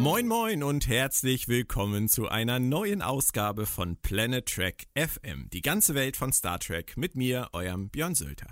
Moin moin und herzlich willkommen zu einer neuen Ausgabe von Planet Trek FM, die ganze Welt von Star Trek mit mir, eurem Björn Sölter.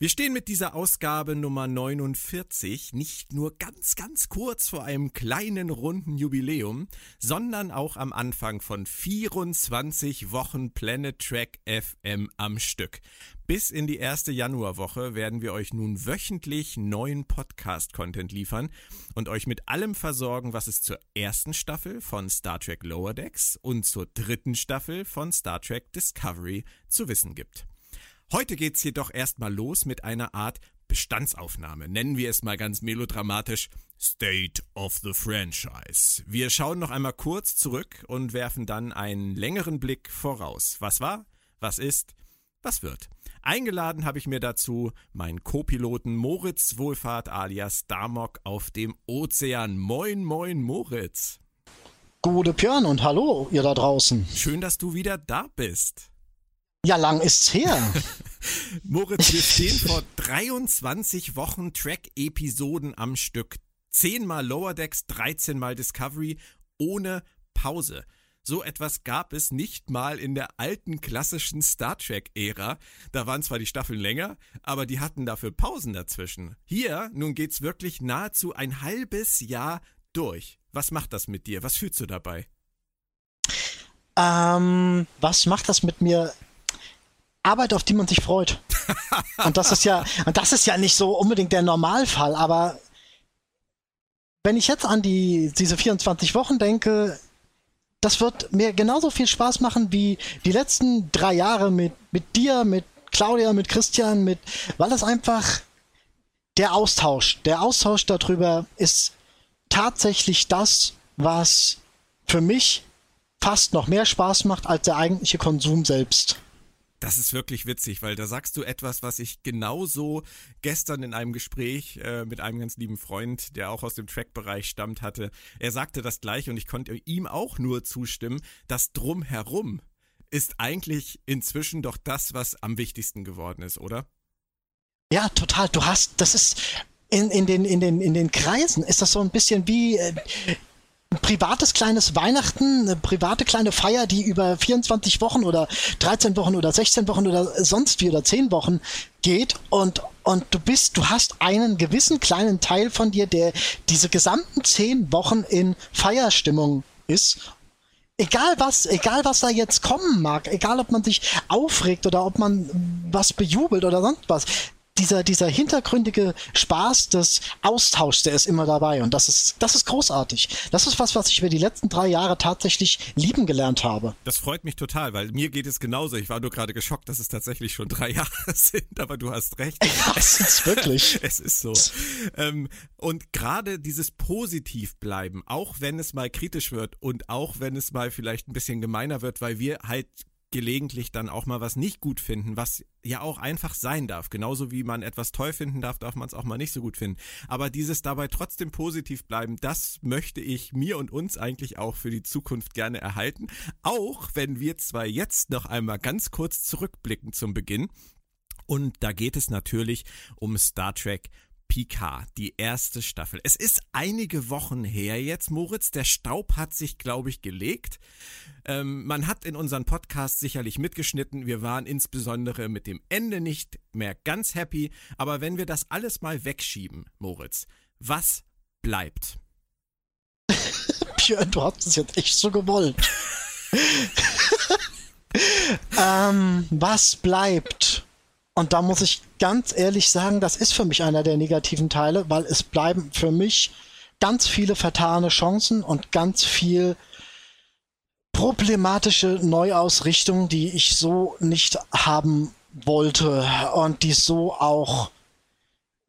Wir stehen mit dieser Ausgabe Nummer 49 nicht nur ganz, ganz kurz vor einem kleinen runden Jubiläum, sondern auch am Anfang von 24 Wochen Planet Track FM am Stück. Bis in die erste Januarwoche werden wir euch nun wöchentlich neuen Podcast-Content liefern und euch mit allem versorgen, was es zur ersten Staffel von Star Trek Lower Decks und zur dritten Staffel von Star Trek Discovery zu wissen gibt. Heute geht's jedoch erstmal los mit einer Art Bestandsaufnahme. Nennen wir es mal ganz melodramatisch State of the Franchise. Wir schauen noch einmal kurz zurück und werfen dann einen längeren Blick voraus. Was war? Was ist? Was wird? Eingeladen habe ich mir dazu meinen Co-Piloten Moritz Wohlfahrt alias Damok auf dem Ozean. Moin, moin, Moritz. Gute Björn und hallo, ihr da draußen. Schön, dass du wieder da bist. Ja, lang ist's her. Moritz, wir stehen vor 23 Wochen Track-Episoden am Stück. Zehnmal Lower Decks, 13 Mal Discovery, ohne Pause. So etwas gab es nicht mal in der alten klassischen Star Trek-Ära. Da waren zwar die Staffeln länger, aber die hatten dafür Pausen dazwischen. Hier, nun geht's wirklich nahezu ein halbes Jahr durch. Was macht das mit dir? Was fühlst du dabei? Ähm, was macht das mit mir? Arbeit, auf die man sich freut. und das ist ja, und das ist ja nicht so unbedingt der Normalfall, aber wenn ich jetzt an die, diese 24 Wochen denke, das wird mir genauso viel Spaß machen wie die letzten drei Jahre mit, mit dir, mit Claudia, mit Christian, mit, weil es einfach der Austausch, der Austausch darüber ist tatsächlich das, was für mich fast noch mehr Spaß macht als der eigentliche Konsum selbst. Das ist wirklich witzig, weil da sagst du etwas, was ich genauso gestern in einem Gespräch äh, mit einem ganz lieben Freund, der auch aus dem Track-Bereich stammt, hatte. Er sagte das gleich und ich konnte ihm auch nur zustimmen. Das Drumherum ist eigentlich inzwischen doch das, was am wichtigsten geworden ist, oder? Ja, total. Du hast, das ist in, in, den, in, den, in den Kreisen ist das so ein bisschen wie äh, privates kleines Weihnachten, eine private kleine Feier, die über 24 Wochen oder 13 Wochen oder 16 Wochen oder sonst wie oder 10 Wochen geht und und du bist, du hast einen gewissen kleinen Teil von dir, der diese gesamten 10 Wochen in Feierstimmung ist. Egal was, egal was da jetzt kommen mag, egal ob man sich aufregt oder ob man was bejubelt oder sonst was, dieser, dieser hintergründige Spaß des Austauschs, der ist immer dabei. Und das ist, das ist großartig. Das ist was, was ich über die letzten drei Jahre tatsächlich lieben gelernt habe. Das freut mich total, weil mir geht es genauso. Ich war nur gerade geschockt, dass es tatsächlich schon drei Jahre sind, aber du hast recht. Ja, es ist wirklich. es ist so. Ähm, und gerade dieses Positivbleiben, auch wenn es mal kritisch wird und auch wenn es mal vielleicht ein bisschen gemeiner wird, weil wir halt gelegentlich dann auch mal was nicht gut finden, was ja auch einfach sein darf. Genauso wie man etwas toll finden darf, darf man es auch mal nicht so gut finden. Aber dieses dabei trotzdem positiv bleiben, das möchte ich mir und uns eigentlich auch für die Zukunft gerne erhalten. Auch wenn wir zwar jetzt noch einmal ganz kurz zurückblicken zum Beginn. Und da geht es natürlich um Star Trek Picard, die erste Staffel. Es ist einige Wochen her jetzt, Moritz. Der Staub hat sich, glaube ich, gelegt. Ähm, man hat in unseren Podcast sicherlich mitgeschnitten. Wir waren insbesondere mit dem Ende nicht mehr ganz happy. Aber wenn wir das alles mal wegschieben, Moritz, was bleibt? Björn, du hast es jetzt echt so gewollt. ähm, was bleibt? Und da muss ich ganz ehrlich sagen, das ist für mich einer der negativen Teile, weil es bleiben für mich ganz viele vertane Chancen und ganz viel problematische Neuausrichtungen, die ich so nicht haben wollte und die so auch,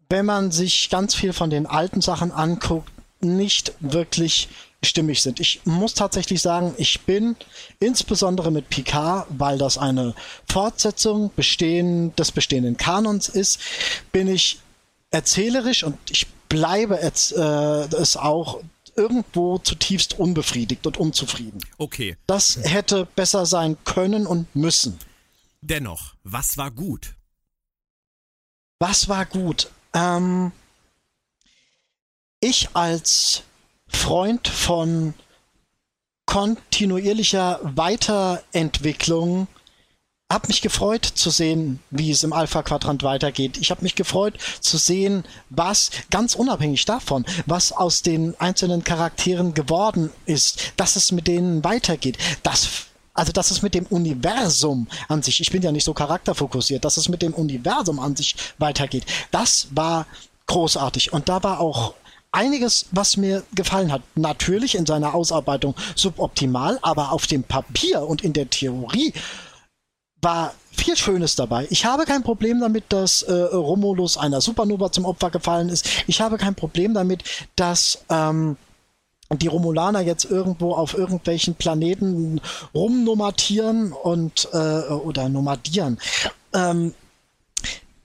wenn man sich ganz viel von den alten Sachen anguckt, nicht wirklich stimmig sind. Ich muss tatsächlich sagen, ich bin insbesondere mit Picard, weil das eine Fortsetzung bestehen, des bestehenden Kanons ist, bin ich erzählerisch und ich bleibe jetzt, äh, es auch irgendwo zutiefst unbefriedigt und unzufrieden. Okay. Das hätte besser sein können und müssen. Dennoch, was war gut? Was war gut? Ähm, ich als Freund von kontinuierlicher Weiterentwicklung habe mich gefreut zu sehen, wie es im Alpha-Quadrant weitergeht. Ich habe mich gefreut zu sehen, was ganz unabhängig davon, was aus den einzelnen Charakteren geworden ist, dass es mit denen weitergeht. Das also dass es mit dem Universum an sich, ich bin ja nicht so charakterfokussiert, dass es mit dem Universum an sich weitergeht. Das war großartig und da war auch einiges, was mir gefallen hat. Natürlich in seiner Ausarbeitung suboptimal, aber auf dem Papier und in der Theorie war viel Schönes dabei. Ich habe kein Problem damit, dass äh, Romulus einer Supernova zum Opfer gefallen ist. Ich habe kein Problem damit, dass ähm, die Romulaner jetzt irgendwo auf irgendwelchen Planeten rumnomadieren und äh, oder nomadieren. Ähm,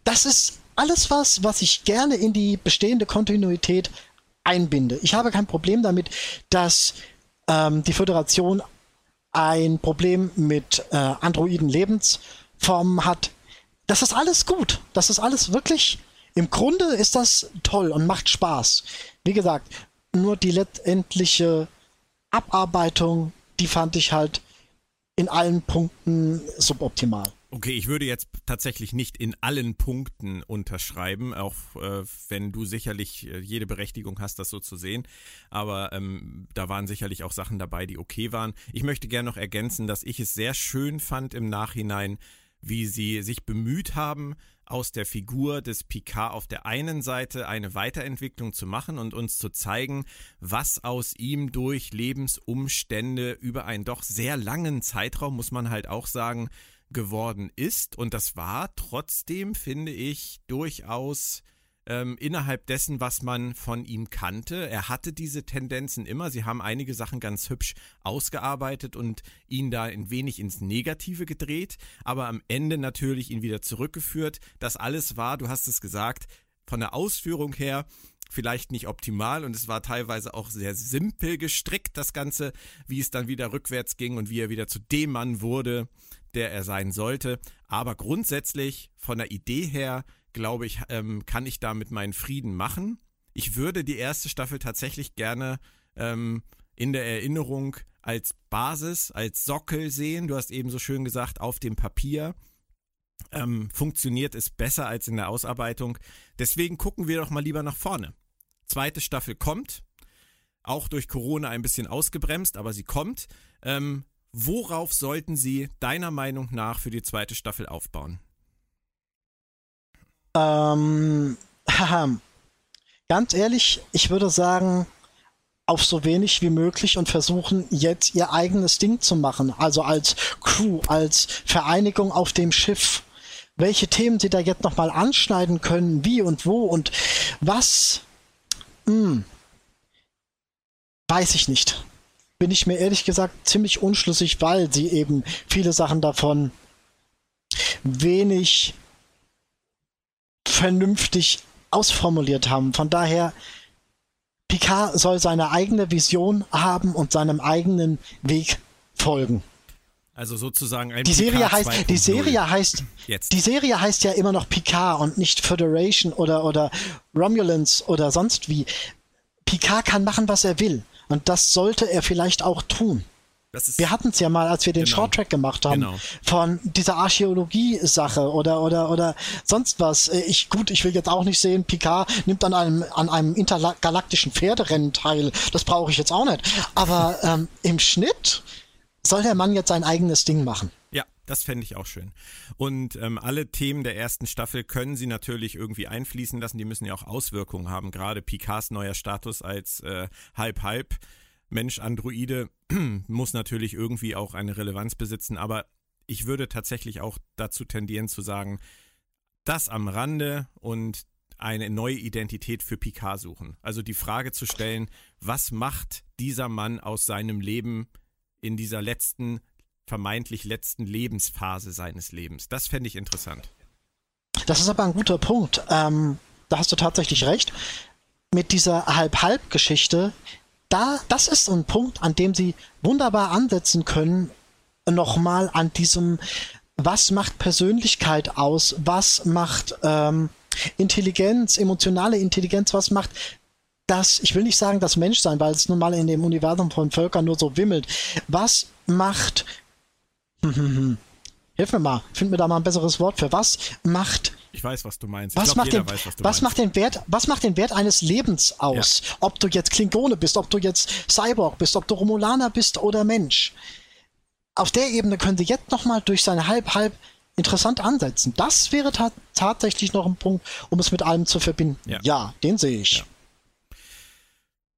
das ist alles was, was ich gerne in die bestehende Kontinuität einbinde. Ich habe kein Problem damit, dass ähm, die Föderation ein Problem mit äh, androiden Lebensformen hat. Das ist alles gut. Das ist alles wirklich, im Grunde ist das toll und macht Spaß. Wie gesagt, nur die letztendliche Abarbeitung, die fand ich halt in allen Punkten suboptimal. Okay, ich würde jetzt tatsächlich nicht in allen Punkten unterschreiben, auch äh, wenn du sicherlich äh, jede Berechtigung hast, das so zu sehen. Aber ähm, da waren sicherlich auch Sachen dabei, die okay waren. Ich möchte gerne noch ergänzen, dass ich es sehr schön fand im Nachhinein, wie sie sich bemüht haben, aus der Figur des Picard auf der einen Seite eine Weiterentwicklung zu machen und uns zu zeigen, was aus ihm durch Lebensumstände über einen doch sehr langen Zeitraum, muss man halt auch sagen, geworden ist. Und das war trotzdem, finde ich, durchaus ähm, innerhalb dessen, was man von ihm kannte. Er hatte diese Tendenzen immer. Sie haben einige Sachen ganz hübsch ausgearbeitet und ihn da ein wenig ins Negative gedreht, aber am Ende natürlich ihn wieder zurückgeführt. Das alles war, du hast es gesagt, von der Ausführung her vielleicht nicht optimal und es war teilweise auch sehr simpel gestrickt, das Ganze, wie es dann wieder rückwärts ging und wie er wieder zu dem Mann wurde, der er sein sollte. Aber grundsätzlich von der Idee her, glaube ich, ähm, kann ich damit meinen Frieden machen. Ich würde die erste Staffel tatsächlich gerne ähm, in der Erinnerung als Basis, als Sockel sehen. Du hast eben so schön gesagt, auf dem Papier. Ähm, funktioniert es besser als in der Ausarbeitung. Deswegen gucken wir doch mal lieber nach vorne. Zweite Staffel kommt, auch durch Corona ein bisschen ausgebremst, aber sie kommt. Ähm, Worauf sollten sie deiner Meinung nach für die zweite Staffel aufbauen? Ähm, haha. Ganz ehrlich, ich würde sagen, auf so wenig wie möglich und versuchen jetzt ihr eigenes Ding zu machen. Also als Crew, als Vereinigung auf dem Schiff. Welche Themen sie da jetzt nochmal anschneiden können, wie und wo und was, hm, weiß ich nicht bin ich mir ehrlich gesagt ziemlich unschlüssig, weil sie eben viele Sachen davon wenig vernünftig ausformuliert haben. Von daher, Picard soll seine eigene Vision haben und seinem eigenen Weg folgen. Also sozusagen ein die Serie heißt die Serie heißt Jetzt. die Serie heißt ja immer noch Picard und nicht Federation oder oder Romulans oder sonst wie. Picard kann machen, was er will. Und das sollte er vielleicht auch tun. wir hatten es ja mal, als wir den genau. Short Track gemacht haben, genau. von dieser Archäologie-Sache oder oder oder sonst was. Äh, ich gut, ich will jetzt auch nicht sehen, Picard nimmt an einem an einem intergalaktischen Pferderennen teil. Das brauche ich jetzt auch nicht. Aber ähm, im Schnitt soll der Mann jetzt sein eigenes Ding machen. Das fände ich auch schön. Und ähm, alle Themen der ersten Staffel können sie natürlich irgendwie einfließen lassen. Die müssen ja auch Auswirkungen haben. Gerade Picards neuer Status als äh, Halb-Halb. Mensch, Androide muss natürlich irgendwie auch eine Relevanz besitzen. Aber ich würde tatsächlich auch dazu tendieren zu sagen, das am Rande und eine neue Identität für Picard suchen. Also die Frage zu stellen, was macht dieser Mann aus seinem Leben in dieser letzten vermeintlich letzten Lebensphase seines Lebens. Das fände ich interessant. Das ist aber ein guter Punkt. Ähm, da hast du tatsächlich recht. Mit dieser Halb-Halb-Geschichte, da, das ist ein Punkt, an dem sie wunderbar ansetzen können, nochmal an diesem, was macht Persönlichkeit aus, was macht ähm, Intelligenz, emotionale Intelligenz, was macht das, ich will nicht sagen das Menschsein, weil es nun mal in dem Universum von Völkern nur so wimmelt. Was macht, hilf mir mal, find mir da mal ein besseres Wort für, was macht ich weiß, was du meinst. Was, glaub, macht, den, weiß, was, was macht, den, Wert, was macht den Wert eines Lebens aus? Ja. Ob du jetzt Klingone bist, ob du jetzt Cyborg bist, ob du Romulaner bist oder Mensch. Auf der Ebene können sie jetzt nochmal durch seine halb-halb interessant ansetzen. Das wäre ta tatsächlich noch ein Punkt, um es mit allem zu verbinden. Ja, ja den sehe ich. Ja.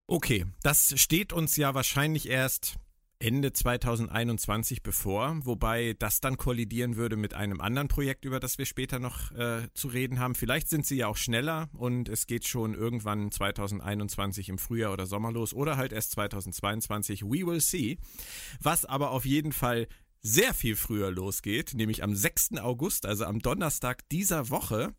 Okay, das steht uns ja wahrscheinlich erst Ende 2021 bevor, wobei das dann kollidieren würde mit einem anderen Projekt, über das wir später noch äh, zu reden haben. Vielleicht sind sie ja auch schneller und es geht schon irgendwann 2021 im Frühjahr oder Sommer los oder halt erst 2022. We will see. Was aber auf jeden Fall sehr viel früher losgeht, nämlich am 6. August, also am Donnerstag dieser Woche,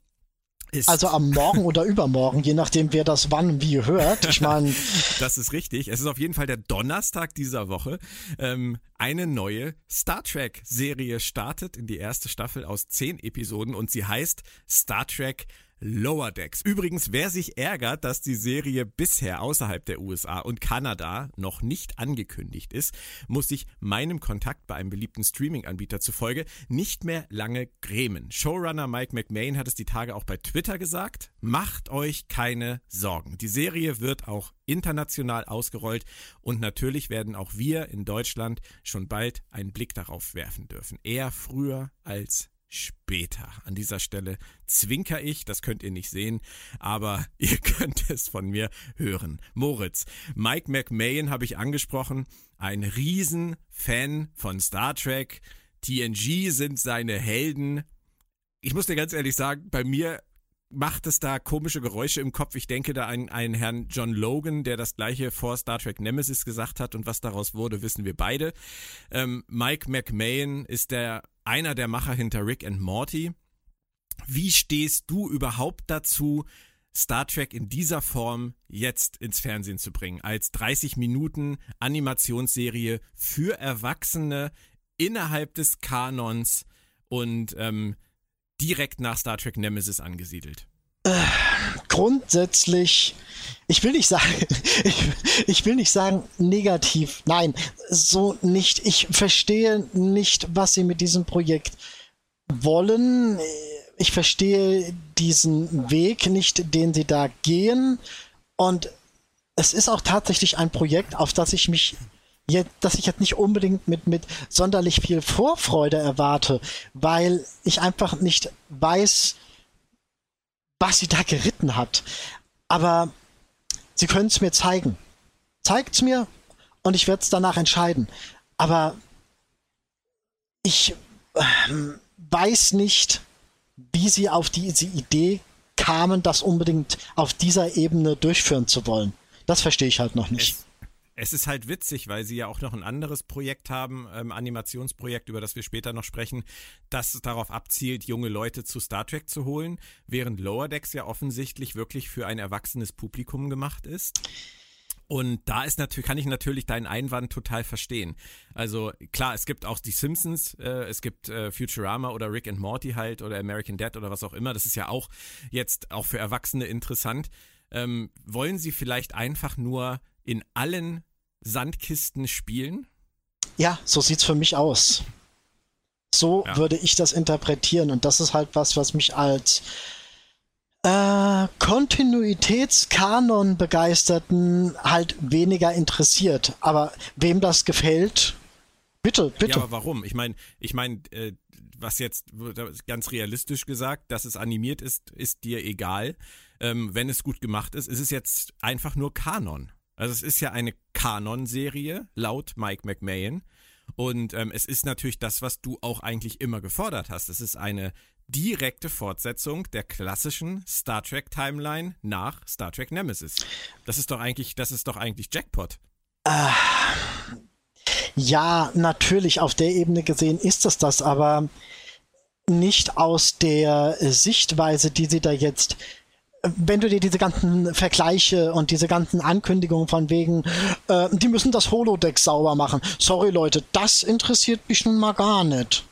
ist also am Morgen oder übermorgen, je nachdem, wer das wann wie hört. Ich meine. das ist richtig. Es ist auf jeden Fall der Donnerstag dieser Woche. Ähm, eine neue Star Trek-Serie startet in die erste Staffel aus zehn Episoden und sie heißt Star Trek Lower Decks. Übrigens, wer sich ärgert, dass die Serie bisher außerhalb der USA und Kanada noch nicht angekündigt ist, muss sich meinem Kontakt bei einem beliebten Streaming-Anbieter zufolge nicht mehr lange grämen. Showrunner Mike McMahon hat es die Tage auch bei Twitter gesagt. Macht euch keine Sorgen. Die Serie wird auch international ausgerollt und natürlich werden auch wir in Deutschland schon bald einen Blick darauf werfen dürfen. Eher früher als später. An dieser Stelle zwinker ich, das könnt ihr nicht sehen, aber ihr könnt es von mir hören. Moritz, Mike McMahon habe ich angesprochen, ein Riesenfan von Star Trek. TNG sind seine Helden. Ich muss dir ganz ehrlich sagen, bei mir macht es da komische Geräusche im Kopf. Ich denke da an einen Herrn John Logan, der das gleiche vor Star Trek Nemesis gesagt hat und was daraus wurde, wissen wir beide. Ähm, Mike McMahon ist der einer der Macher hinter Rick and Morty. Wie stehst du überhaupt dazu, Star Trek in dieser Form jetzt ins Fernsehen zu bringen, als 30 Minuten Animationsserie für Erwachsene innerhalb des Kanons und ähm, direkt nach Star Trek Nemesis angesiedelt? Grundsätzlich, ich will nicht sagen, ich, ich, will nicht sagen negativ. Nein, so nicht. Ich verstehe nicht, was sie mit diesem Projekt wollen. Ich verstehe diesen Weg nicht, den sie da gehen. Und es ist auch tatsächlich ein Projekt, auf das ich mich jetzt, dass ich jetzt nicht unbedingt mit, mit sonderlich viel Vorfreude erwarte, weil ich einfach nicht weiß, was sie da geritten hat. Aber sie können es mir zeigen. Zeigt's mir und ich werde es danach entscheiden. Aber ich äh, weiß nicht, wie sie auf diese Idee kamen, das unbedingt auf dieser Ebene durchführen zu wollen. Das verstehe ich halt noch nicht. Es es ist halt witzig, weil sie ja auch noch ein anderes Projekt haben, ähm, Animationsprojekt, über das wir später noch sprechen, das darauf abzielt, junge Leute zu Star Trek zu holen, während Lower Decks ja offensichtlich wirklich für ein erwachsenes Publikum gemacht ist. Und da ist natürlich, kann ich natürlich deinen Einwand total verstehen. Also klar, es gibt auch die Simpsons, äh, es gibt äh, Futurama oder Rick and Morty halt oder American Dad oder was auch immer. Das ist ja auch jetzt auch für Erwachsene interessant. Ähm, wollen sie vielleicht einfach nur in allen Sandkisten spielen? Ja, so sieht's für mich aus. So ja. würde ich das interpretieren und das ist halt was, was mich als äh, Kontinuitätskanon begeisterten halt weniger interessiert. Aber wem das gefällt, bitte, bitte. Ja, aber warum? Ich meine, ich meine, äh, was jetzt ganz realistisch gesagt, dass es animiert ist, ist dir egal. Ähm, wenn es gut gemacht ist, ist es jetzt einfach nur Kanon. Also es ist ja eine Kanon-Serie, laut Mike McMahon. Und ähm, es ist natürlich das, was du auch eigentlich immer gefordert hast. Es ist eine direkte Fortsetzung der klassischen Star Trek Timeline nach Star Trek Nemesis. Das ist doch eigentlich, das ist doch eigentlich Jackpot. Äh, ja, natürlich auf der Ebene gesehen ist es das, aber nicht aus der Sichtweise, die sie da jetzt wenn du dir diese ganzen Vergleiche und diese ganzen Ankündigungen von wegen, äh, die müssen das Holodeck sauber machen. Sorry Leute, das interessiert mich nun mal gar nicht.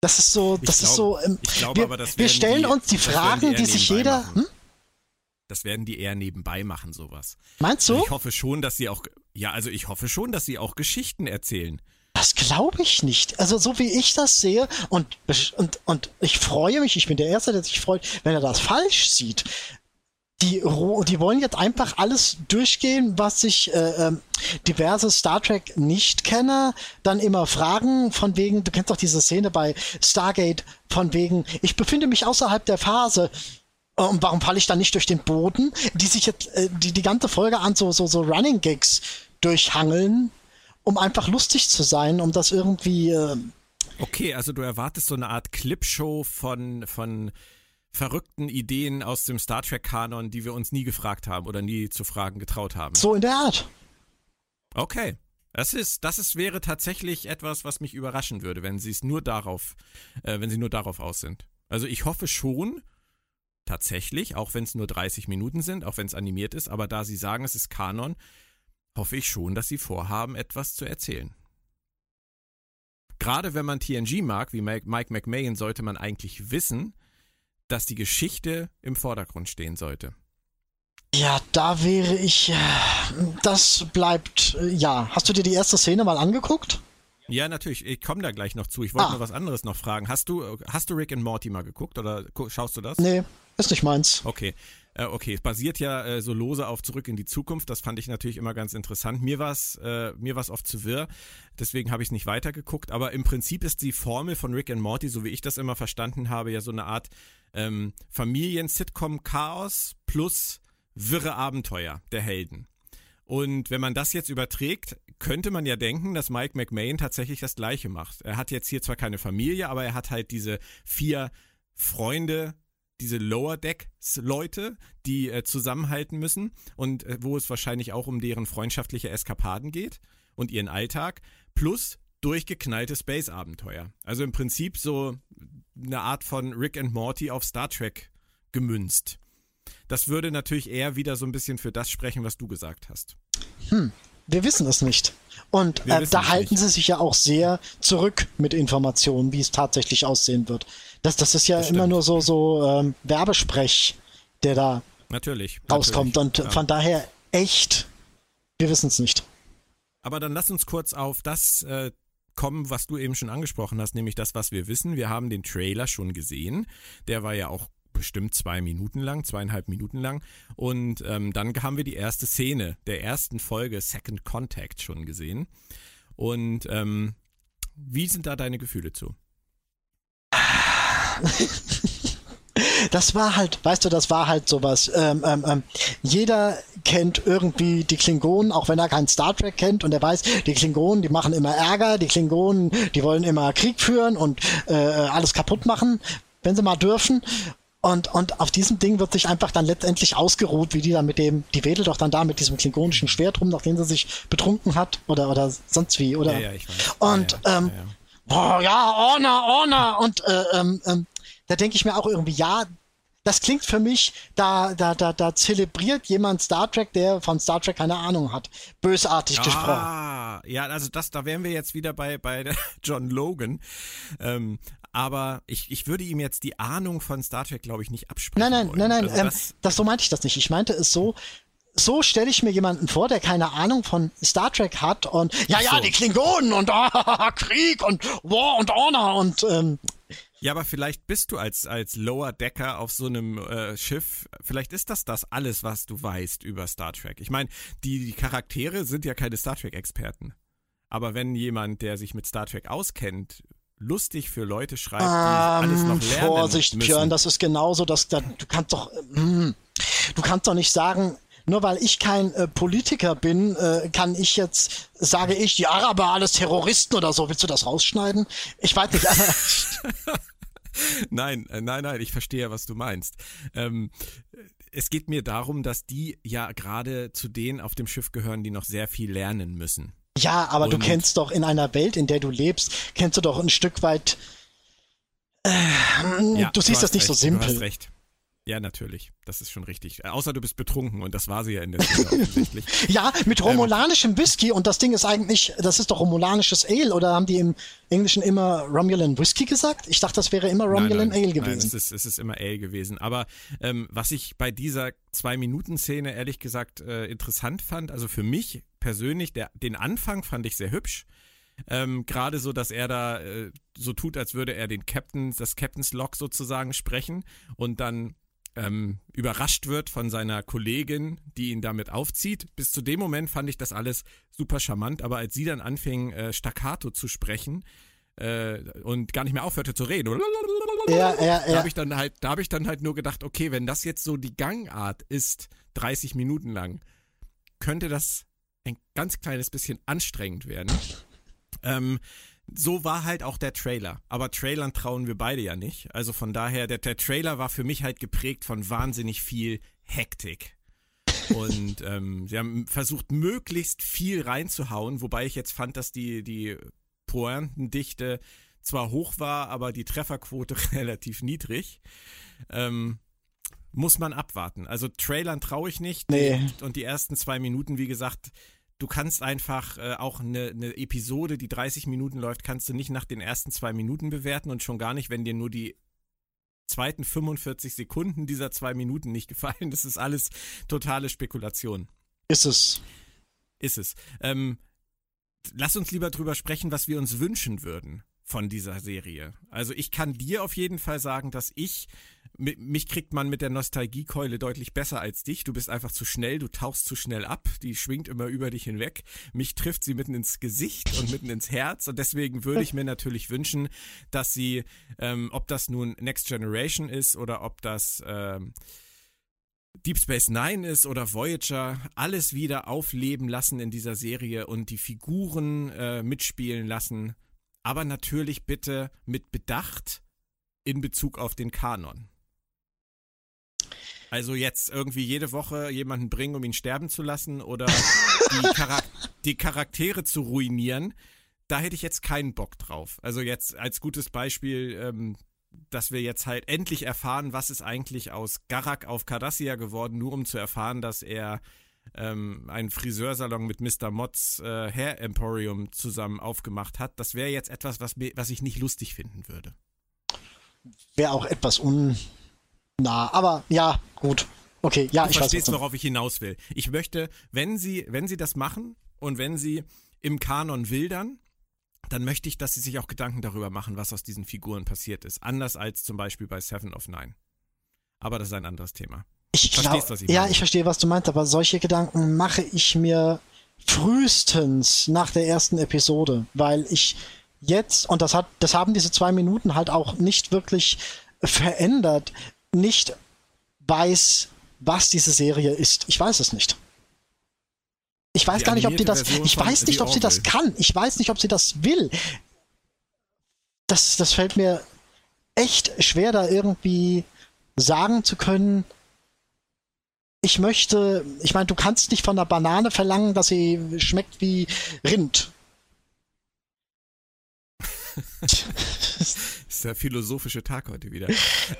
Das ist so, das glaub, ist so. Ähm, ich glaube wir, aber, wir stellen die, uns die Fragen, die, die sich jeder. Hm? Das werden die eher nebenbei machen, sowas. Meinst du? Und ich hoffe schon, dass sie auch, ja, also ich hoffe schon, dass sie auch Geschichten erzählen. Das glaube ich nicht. Also so wie ich das sehe und, und, und ich freue mich, ich bin der Erste, der sich freut, wenn er das falsch sieht. Die, die wollen jetzt einfach alles durchgehen, was sich äh, äh, diverse Star Trek Nicht-Kenner dann immer fragen, von wegen, du kennst doch diese Szene bei Stargate, von wegen, ich befinde mich außerhalb der Phase, und warum falle ich dann nicht durch den Boden? Die sich jetzt äh, die, die ganze Folge an so, so, so Running Gigs durchhangeln, um einfach lustig zu sein, um das irgendwie. Äh okay, also du erwartest so eine Art Clipshow von, von verrückten Ideen aus dem Star Trek-Kanon, die wir uns nie gefragt haben oder nie zu fragen getraut haben. So in der Art. Okay. Das ist, das ist, wäre tatsächlich etwas, was mich überraschen würde, wenn sie es nur darauf, äh, wenn sie nur darauf aus sind. Also ich hoffe schon, tatsächlich, auch wenn es nur 30 Minuten sind, auch wenn es animiert ist, aber da sie sagen, es ist Kanon, hoffe ich schon, dass sie vorhaben, etwas zu erzählen. Gerade wenn man TNG mag, wie Mike McMahon, sollte man eigentlich wissen, dass die Geschichte im Vordergrund stehen sollte. Ja, da wäre ich. Äh, das bleibt. Äh, ja. Hast du dir die erste Szene mal angeguckt? Ja, natürlich. Ich komme da gleich noch zu. Ich wollte ah. nur was anderes noch fragen. Hast du, hast du Rick and Morty mal geguckt oder schaust du das? Nee, ist nicht meins. Okay. Äh, okay, es basiert ja äh, so lose auf Zurück in die Zukunft. Das fand ich natürlich immer ganz interessant. Mir war es äh, mir war's oft zu wirr, deswegen habe ich es nicht weitergeguckt. Aber im Prinzip ist die Formel von Rick and Morty, so wie ich das immer verstanden habe, ja so eine Art ähm, Familien-Sitcom-Chaos plus wirre Abenteuer der Helden. Und wenn man das jetzt überträgt, könnte man ja denken, dass Mike McMahon tatsächlich das Gleiche macht. Er hat jetzt hier zwar keine Familie, aber er hat halt diese vier Freunde, diese Lower Decks Leute, die äh, zusammenhalten müssen und äh, wo es wahrscheinlich auch um deren freundschaftliche Eskapaden geht und ihren Alltag plus durchgeknallte Space Abenteuer. Also im Prinzip so eine Art von Rick and Morty auf Star Trek gemünzt. Das würde natürlich eher wieder so ein bisschen für das sprechen, was du gesagt hast. Hm, wir wissen es nicht. Und äh, da halten nicht. sie sich ja auch sehr zurück mit Informationen, wie es tatsächlich aussehen wird. Das, das ist ja das immer nur so, so ähm, Werbesprech, der da natürlich, rauskommt. Natürlich, Und ja. von daher echt, wir wissen es nicht. Aber dann lass uns kurz auf das äh, kommen, was du eben schon angesprochen hast, nämlich das, was wir wissen. Wir haben den Trailer schon gesehen. Der war ja auch bestimmt zwei Minuten lang, zweieinhalb Minuten lang. Und ähm, dann haben wir die erste Szene der ersten Folge Second Contact schon gesehen. Und ähm, wie sind da deine Gefühle zu? das war halt, weißt du, das war halt sowas. Ähm, ähm, ähm, jeder kennt irgendwie die Klingonen, auch wenn er kein Star Trek kennt und er weiß, die Klingonen, die machen immer Ärger, die Klingonen, die wollen immer Krieg führen und äh, alles kaputt machen, wenn sie mal dürfen. Und, und auf diesem Ding wird sich einfach dann letztendlich ausgeruht, wie die da mit dem, die wedelt doch dann da mit diesem klingonischen Schwert rum, nachdem sie sich betrunken hat oder, oder sonst wie, oder? Ja, ja, ich weiß. Und, ja, ähm, ja, boah, ja, Honor, Honor. Und äh, ähm, ähm, da denke ich mir auch irgendwie, ja, das klingt für mich, da, da, da, da zelebriert jemand Star Trek, der von Star Trek keine Ahnung hat. Bösartig ah, gesprochen. Ja, also das, da wären wir jetzt wieder bei, bei John Logan. Ähm, aber ich, ich würde ihm jetzt die Ahnung von Star Trek, glaube ich, nicht absprechen. Nein, nein, wollen. nein, nein, also ähm, das, das, so meinte ich das nicht. Ich meinte es so, so stelle ich mir jemanden vor, der keine Ahnung von Star Trek hat und ja, ja, die Klingonen und ah, Krieg und War und Honor und ähm, ja, aber vielleicht bist du als, als Lower Decker auf so einem äh, Schiff, vielleicht ist das das alles, was du weißt über Star Trek. Ich meine, die, die Charaktere sind ja keine Star Trek-Experten. Aber wenn jemand, der sich mit Star Trek auskennt, lustig für Leute schreibt, die um, alles noch ähm, lernen Vorsicht, müssen. Björn, das ist genauso, dass da, du kannst doch, mm, du kannst doch nicht sagen, nur weil ich kein äh, Politiker bin, äh, kann ich jetzt, sage ich, die Araber alles Terroristen oder so. Willst du das rausschneiden? Ich weiß nicht. nein, äh, nein, nein, ich verstehe, was du meinst. Ähm, es geht mir darum, dass die ja gerade zu denen auf dem Schiff gehören, die noch sehr viel lernen müssen. Ja, aber Und du kennst doch in einer Welt, in der du lebst, kennst du doch ein Stück weit. Äh, ja, du siehst das nicht recht, so simpel. Du hast recht. Ja, natürlich. Das ist schon richtig. Äh, außer du bist betrunken und das war sie ja in der Szene offensichtlich. ja, mit ähm, romulanischem Whisky und das Ding ist eigentlich, das ist doch romulanisches Ale oder haben die im Englischen immer Romulan Whisky gesagt? Ich dachte, das wäre immer Romulan nein, nein, Ale gewesen. Nein, es ist, es ist immer Ale gewesen. Aber ähm, was ich bei dieser Zwei-Minuten-Szene ehrlich gesagt äh, interessant fand, also für mich persönlich, der, den Anfang fand ich sehr hübsch. Ähm, Gerade so, dass er da äh, so tut, als würde er den Captain, das Captain's Log sozusagen sprechen und dann ähm, überrascht wird von seiner Kollegin, die ihn damit aufzieht. Bis zu dem Moment fand ich das alles super charmant, aber als sie dann anfing, äh, staccato zu sprechen äh, und gar nicht mehr aufhörte zu reden, ja, ja, ja. da habe ich dann halt, da habe ich dann halt nur gedacht, okay, wenn das jetzt so die Gangart ist, 30 Minuten lang, könnte das ein ganz kleines bisschen anstrengend werden. Ähm, so war halt auch der Trailer. Aber Trailern trauen wir beide ja nicht. Also von daher, der, der Trailer war für mich halt geprägt von wahnsinnig viel Hektik. Und ähm, sie haben versucht, möglichst viel reinzuhauen, wobei ich jetzt fand, dass die, die Pointendichte zwar hoch war, aber die Trefferquote relativ niedrig. Ähm, muss man abwarten. Also Trailern traue ich nicht. Nee. Und die ersten zwei Minuten, wie gesagt, du kannst einfach äh, auch eine, eine Episode, die 30 Minuten läuft, kannst du nicht nach den ersten zwei Minuten bewerten und schon gar nicht, wenn dir nur die zweiten 45 Sekunden dieser zwei Minuten nicht gefallen. Das ist alles totale Spekulation. Ist es. Ist es. Ähm, lass uns lieber drüber sprechen, was wir uns wünschen würden von dieser Serie. Also ich kann dir auf jeden Fall sagen, dass ich mich kriegt man mit der Nostalgiekeule deutlich besser als dich. Du bist einfach zu schnell, du tauchst zu schnell ab, die schwingt immer über dich hinweg. Mich trifft sie mitten ins Gesicht und mitten ins Herz und deswegen würde ich mir natürlich wünschen, dass sie, ähm, ob das nun Next Generation ist oder ob das ähm, Deep Space Nine ist oder Voyager, alles wieder aufleben lassen in dieser Serie und die Figuren äh, mitspielen lassen. Aber natürlich bitte mit Bedacht in Bezug auf den Kanon. Also jetzt irgendwie jede Woche jemanden bringen, um ihn sterben zu lassen oder die, Charak die Charaktere zu ruinieren, da hätte ich jetzt keinen Bock drauf. Also jetzt als gutes Beispiel, ähm, dass wir jetzt halt endlich erfahren, was ist eigentlich aus Garak auf Cardassia geworden, nur um zu erfahren, dass er ähm, einen Friseursalon mit Mr. Motts äh, Hair Emporium zusammen aufgemacht hat. Das wäre jetzt etwas, was, mir, was ich nicht lustig finden würde. Wäre auch etwas un nah. Aber ja, gut. Okay, ja, du ich verstehst, weiß, worauf ich hinaus will. Ich möchte, wenn sie, wenn sie das machen und wenn sie im Kanon wildern, dann möchte ich, dass sie sich auch Gedanken darüber machen, was aus diesen Figuren passiert ist. Anders als zum Beispiel bei Seven of Nine. Aber das ist ein anderes Thema. Ich glaub, was ich Ja, ich verstehe, was du meinst, aber solche Gedanken mache ich mir frühestens nach der ersten Episode, weil ich jetzt, und das hat, das haben diese zwei Minuten halt auch nicht wirklich verändert, nicht weiß, was diese Serie ist. Ich weiß es nicht. Ich weiß die gar nicht, ob die das. Version ich weiß nicht, ob sie das kann. Ich weiß nicht, ob sie das will. Das, das fällt mir echt schwer, da irgendwie sagen zu können. Ich möchte, ich meine, du kannst nicht von der Banane verlangen, dass sie schmeckt wie Rind. ist der philosophische Tag heute wieder.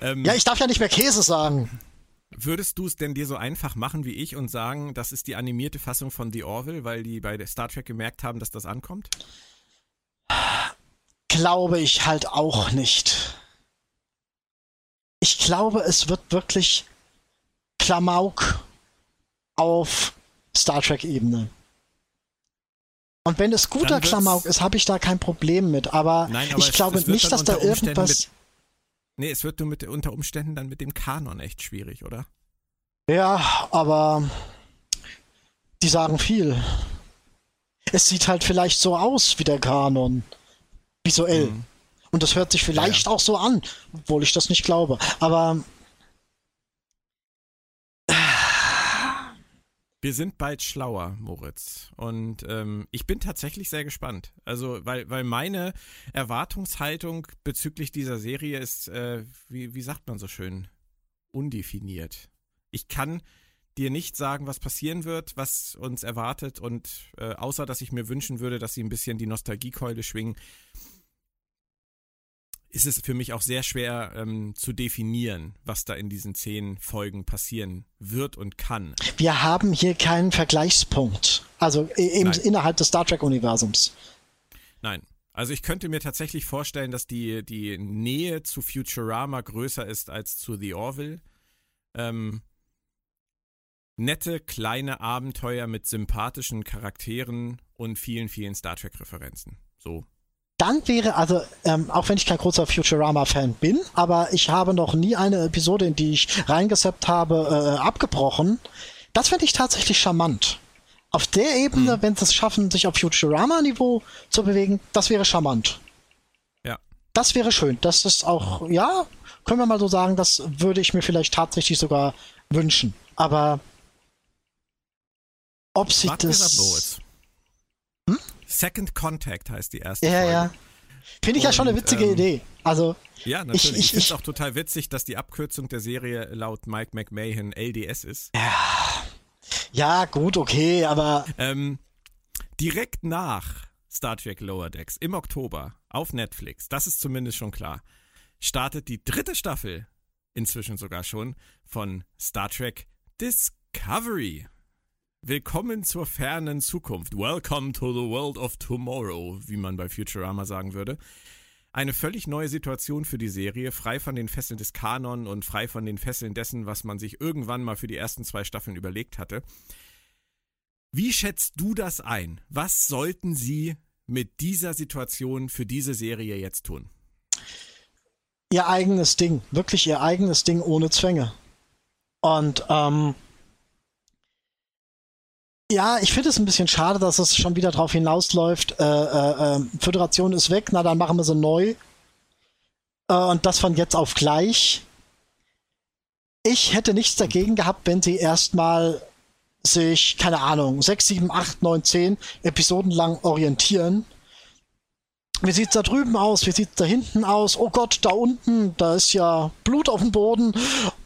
Ähm, ja, ich darf ja nicht mehr Käse sagen. Würdest du es denn dir so einfach machen wie ich und sagen, das ist die animierte Fassung von The Orville, weil die bei Star Trek gemerkt haben, dass das ankommt? Glaube ich halt auch nicht. Ich glaube, es wird wirklich Klamauk auf Star Trek-Ebene. Und wenn es guter Klamauk ist, habe ich da kein Problem mit. Aber, Nein, aber ich es, glaube es nicht, dass da irgendwas. Mit, nee, es wird nur mit, unter Umständen dann mit dem Kanon echt schwierig, oder? Ja, aber die sagen viel. Es sieht halt vielleicht so aus wie der Kanon. Visuell. Mhm. Und das hört sich vielleicht ja, ja. auch so an, obwohl ich das nicht glaube. Aber Wir sind bald schlauer, Moritz. Und ähm, ich bin tatsächlich sehr gespannt. Also, weil, weil meine Erwartungshaltung bezüglich dieser Serie ist, äh, wie, wie sagt man so schön, undefiniert. Ich kann dir nicht sagen, was passieren wird, was uns erwartet und äh, außer dass ich mir wünschen würde, dass sie ein bisschen die Nostalgiekeule schwingen. Ist es für mich auch sehr schwer ähm, zu definieren, was da in diesen zehn Folgen passieren wird und kann. Wir haben hier keinen Vergleichspunkt. Also Nein. innerhalb des Star Trek-Universums. Nein. Also ich könnte mir tatsächlich vorstellen, dass die, die Nähe zu Futurama größer ist als zu The Orville. Ähm, nette kleine Abenteuer mit sympathischen Charakteren und vielen, vielen Star Trek-Referenzen. So. Dann wäre, also, ähm, auch wenn ich kein großer Futurama-Fan bin, aber ich habe noch nie eine Episode, in die ich reingesappt habe, äh, abgebrochen. Das fände ich tatsächlich charmant. Auf der Ebene, hm. wenn sie es schaffen, sich auf Futurama-Niveau zu bewegen, das wäre charmant. Ja. Das wäre schön. Das ist auch, ja, können wir mal so sagen, das würde ich mir vielleicht tatsächlich sogar wünschen. Aber ob sie Warte das. Second Contact heißt die erste ja, Folge. Ja, Finde ich Und, ja schon eine witzige ähm, Idee. Also. Ja, natürlich. Ich, ich, ich finde es auch total witzig, dass die Abkürzung der Serie laut Mike McMahon LDS ist. Ja. Ja, gut, okay, aber. Ähm, direkt nach Star Trek Lower Decks im Oktober auf Netflix, das ist zumindest schon klar, startet die dritte Staffel, inzwischen sogar schon, von Star Trek Discovery. Willkommen zur fernen Zukunft. Welcome to the world of tomorrow, wie man bei Futurama sagen würde. Eine völlig neue Situation für die Serie, frei von den Fesseln des Kanon und frei von den Fesseln dessen, was man sich irgendwann mal für die ersten zwei Staffeln überlegt hatte. Wie schätzt du das ein? Was sollten sie mit dieser Situation für diese Serie jetzt tun? Ihr eigenes Ding, wirklich ihr eigenes Ding ohne Zwänge. Und ähm, ja, ich finde es ein bisschen schade, dass es schon wieder drauf hinausläuft. Äh, äh, äh, Föderation ist weg, na dann machen wir sie neu. Äh, und das von jetzt auf gleich. Ich hätte nichts dagegen gehabt, wenn sie erstmal sich, keine Ahnung, 6, 7, 8, 9, 10 Episoden lang orientieren. Wie sieht's da drüben aus? Wie sieht's da hinten aus? Oh Gott, da unten, da ist ja Blut auf dem Boden.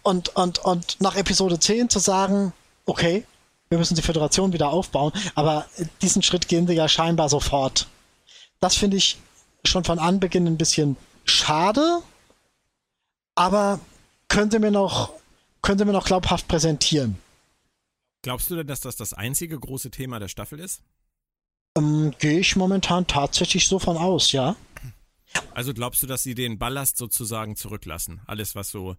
Und, und, und nach Episode 10 zu sagen, okay, wir müssen die Föderation wieder aufbauen, aber diesen Schritt gehen sie ja scheinbar sofort. Das finde ich schon von Anbeginn ein bisschen schade, aber können Sie mir noch, können Sie mir noch glaubhaft präsentieren. Glaubst du denn, dass das das einzige große Thema der Staffel ist? Ähm, Gehe ich momentan tatsächlich so von aus, ja. Also glaubst du, dass sie den Ballast sozusagen zurücklassen? Alles, was so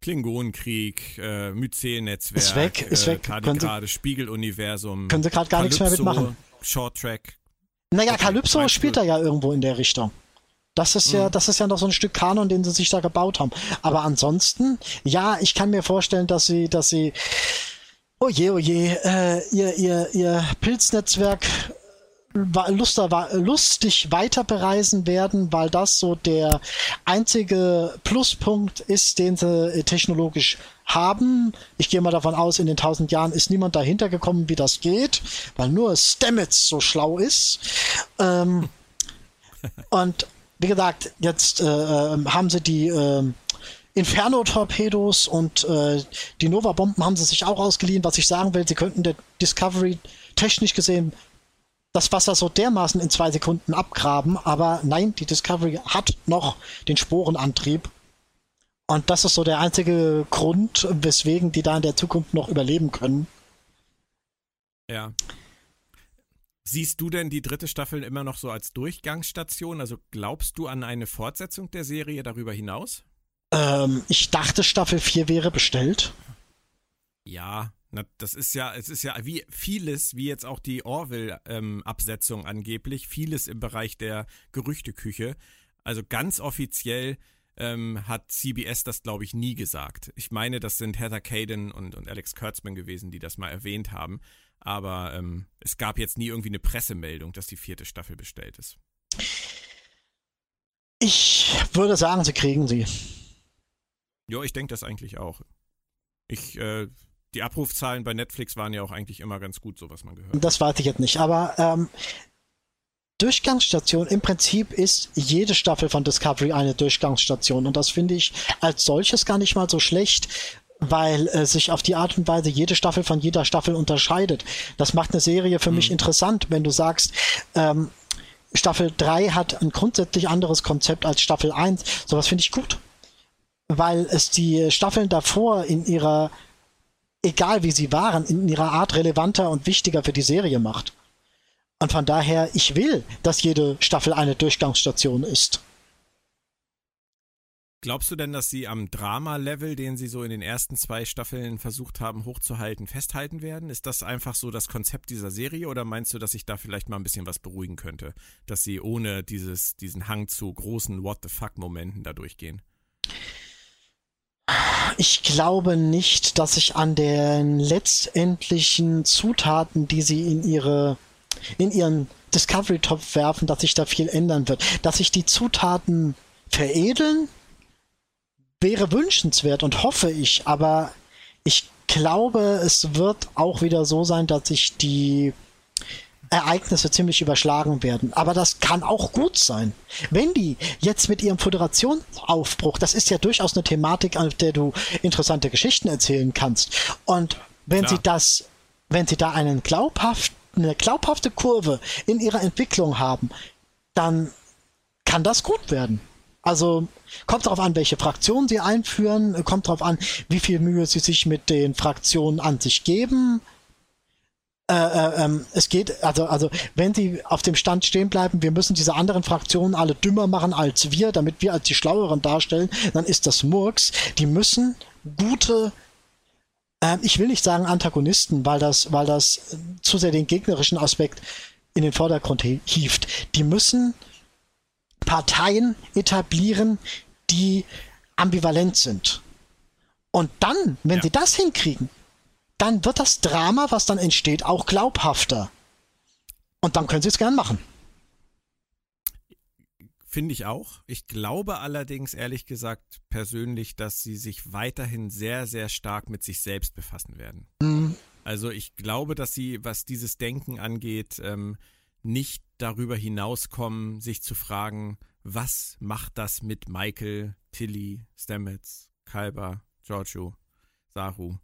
Klingonenkrieg, äh, Myzel-Netzwerk, ist weg, ist weg. Äh, gerade Spiegeluniversum. Können sie gerade gar nichts mehr mitmachen. Short Track. Naja, okay, Calypso spielt da ja irgendwo in der Richtung. Das ist ja, mhm. das ist ja noch so ein Stück Kanon, den sie sich da gebaut haben. Aber ansonsten, ja, ich kann mir vorstellen, dass sie, dass sie, oh je, oh je, äh, ihr, ihr, ihr Pilznetzwerk lustig weiter bereisen werden, weil das so der einzige Pluspunkt ist, den sie äh, technologisch haben. Ich gehe mal davon aus, in den tausend Jahren ist niemand dahinter gekommen, wie das geht, weil nur Stamets so schlau ist. Ähm, und wie gesagt, jetzt äh, ähm, haben sie die äh, Inferno-Torpedos und äh, die Nova-Bomben haben sie sich auch ausgeliehen. Was ich sagen will, sie könnten der Discovery technisch gesehen das Wasser so dermaßen in zwei Sekunden abgraben, aber nein, die Discovery hat noch den Sporenantrieb. Und das ist so der einzige Grund, weswegen die da in der Zukunft noch überleben können. Ja. Siehst du denn die dritte Staffel immer noch so als Durchgangsstation? Also glaubst du an eine Fortsetzung der Serie darüber hinaus? Ähm, ich dachte, Staffel 4 wäre bestellt. Ja, na, das ist ja, es ist ja wie vieles, wie jetzt auch die Orville-Absetzung ähm, angeblich, vieles im Bereich der Gerüchteküche. Also ganz offiziell ähm, hat CBS das, glaube ich, nie gesagt. Ich meine, das sind Heather Caden und, und Alex Kurtzman gewesen, die das mal erwähnt haben. Aber ähm, es gab jetzt nie irgendwie eine Pressemeldung, dass die vierte Staffel bestellt ist. Ich würde sagen, sie kriegen sie. Ja, ich denke das eigentlich auch. Ich äh, die Abrufzahlen bei Netflix waren ja auch eigentlich immer ganz gut, so was man gehört. Das weiß ich jetzt nicht, aber ähm, Durchgangsstation im Prinzip ist jede Staffel von Discovery eine Durchgangsstation und das finde ich als solches gar nicht mal so schlecht, weil äh, sich auf die Art und Weise jede Staffel von jeder Staffel unterscheidet. Das macht eine Serie für mhm. mich interessant, wenn du sagst, ähm, Staffel 3 hat ein grundsätzlich anderes Konzept als Staffel 1. Sowas finde ich gut. Weil es die Staffeln davor in ihrer, egal wie sie waren, in ihrer Art relevanter und wichtiger für die Serie macht. Und von daher, ich will, dass jede Staffel eine Durchgangsstation ist. Glaubst du denn, dass sie am Drama-Level, den sie so in den ersten zwei Staffeln versucht haben hochzuhalten, festhalten werden? Ist das einfach so das Konzept dieser Serie oder meinst du, dass sich da vielleicht mal ein bisschen was beruhigen könnte? Dass sie ohne dieses, diesen Hang zu großen What the fuck-Momenten da durchgehen? Ich glaube nicht, dass sich an den letztendlichen Zutaten, die sie in ihre in ihren Discovery-Topf werfen, dass sich da viel ändern wird. Dass sich die Zutaten veredeln, wäre wünschenswert und hoffe ich, aber ich glaube, es wird auch wieder so sein, dass sich die Ereignisse ziemlich überschlagen werden. Aber das kann auch gut sein. Wenn die jetzt mit ihrem Föderationsaufbruch, das ist ja durchaus eine Thematik, auf der du interessante Geschichten erzählen kannst. Und wenn Klar. sie das, wenn sie da einen glaubhaften eine glaubhafte Kurve in ihrer Entwicklung haben, dann kann das gut werden. Also kommt darauf an, welche Fraktionen sie einführen, kommt darauf an, wie viel Mühe sie sich mit den Fraktionen an sich geben. Äh, äh, ähm, es geht, also, also, wenn sie auf dem Stand stehen bleiben, wir müssen diese anderen Fraktionen alle dümmer machen als wir, damit wir als die Schlaueren darstellen, dann ist das Murks. Die müssen gute ähm, ich will nicht sagen Antagonisten, weil das, weil das zu sehr den gegnerischen Aspekt in den Vordergrund hieft. Die müssen Parteien etablieren, die ambivalent sind. Und dann, wenn ja. sie das hinkriegen, dann wird das Drama, was dann entsteht, auch glaubhafter. Und dann können sie es gern machen. Finde ich auch. Ich glaube allerdings, ehrlich gesagt, persönlich, dass sie sich weiterhin sehr, sehr stark mit sich selbst befassen werden. Mhm. Also ich glaube, dass sie, was dieses Denken angeht, ähm, nicht darüber hinauskommen, sich zu fragen, was macht das mit Michael, Tilly, Stamets, Kalber, Giorgio, Saru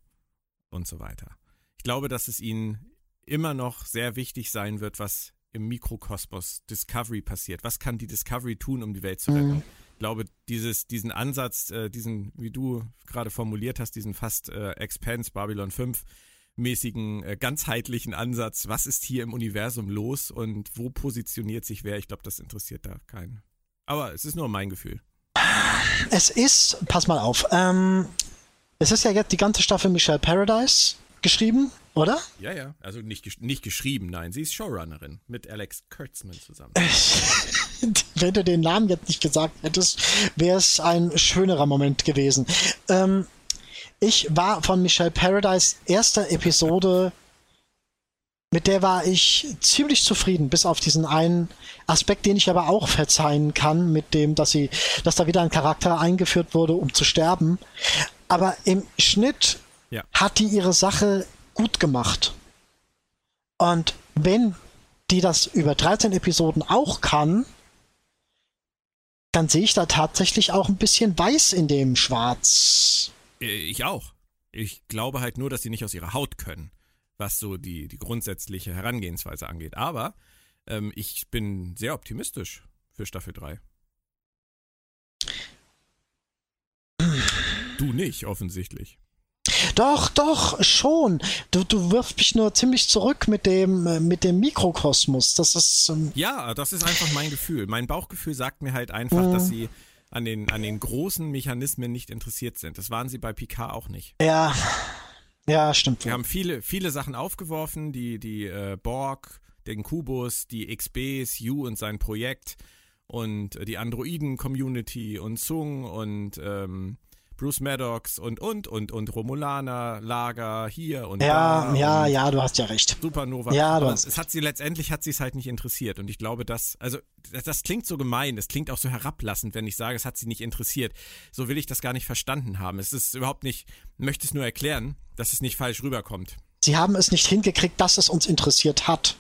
und so weiter. Ich glaube, dass es ihnen immer noch sehr wichtig sein wird, was im Mikrokosmos Discovery passiert. Was kann die Discovery tun, um die Welt zu retten? Mhm. Ich glaube, dieses, diesen Ansatz, äh, diesen, wie du gerade formuliert hast, diesen fast äh, Expanse Babylon 5 mäßigen, äh, ganzheitlichen Ansatz, was ist hier im Universum los und wo positioniert sich wer, ich glaube, das interessiert da keinen. Aber es ist nur mein Gefühl. Es ist, pass mal auf, ähm, es ist ja jetzt die ganze Staffel Michelle Paradise geschrieben oder? Ja, ja. Also nicht, nicht geschrieben, nein. Sie ist Showrunnerin mit Alex Kurtzman zusammen. Wenn du den Namen jetzt nicht gesagt hättest, wäre es ein schönerer Moment gewesen. Ähm, ich war von Michelle Paradise erster Episode, mit der war ich ziemlich zufrieden, bis auf diesen einen Aspekt, den ich aber auch verzeihen kann, mit dem, dass sie, dass da wieder ein Charakter eingeführt wurde, um zu sterben. Aber im Schnitt ja. hat die ihre Sache gut gemacht. Und wenn die das über 13 Episoden auch kann, dann sehe ich da tatsächlich auch ein bisschen weiß in dem Schwarz. Äh, ich auch. Ich glaube halt nur, dass sie nicht aus ihrer Haut können, was so die, die grundsätzliche Herangehensweise angeht. Aber ähm, ich bin sehr optimistisch für Staffel 3. Du nicht, offensichtlich. Doch, doch, schon. Du, du wirfst mich nur ziemlich zurück mit dem, äh, mit dem Mikrokosmos. Das ist. Ähm ja, das ist einfach mein Gefühl. Mein Bauchgefühl sagt mir halt einfach, mhm. dass sie an den, an den großen Mechanismen nicht interessiert sind. Das waren sie bei Picard auch nicht. Ja. Ja, stimmt. Wir haben viele, viele Sachen aufgeworfen, die, die äh, Borg, den Kubus, die XBs, Yu und sein Projekt und äh, die Androiden-Community und Zung und ähm, Bruce Maddox und, und, und, und Romulaner, Lager hier und ja, da. Ja, und ja, du hast ja recht. Supernova. Ja, du hast es hat sie letztendlich hat sie es halt nicht interessiert und ich glaube, dass also das, das klingt so gemein, es klingt auch so herablassend, wenn ich sage, es hat sie nicht interessiert. So will ich das gar nicht verstanden haben. Es ist überhaupt nicht, möchte es nur erklären, dass es nicht falsch rüberkommt. Sie haben es nicht hingekriegt, dass es uns interessiert hat.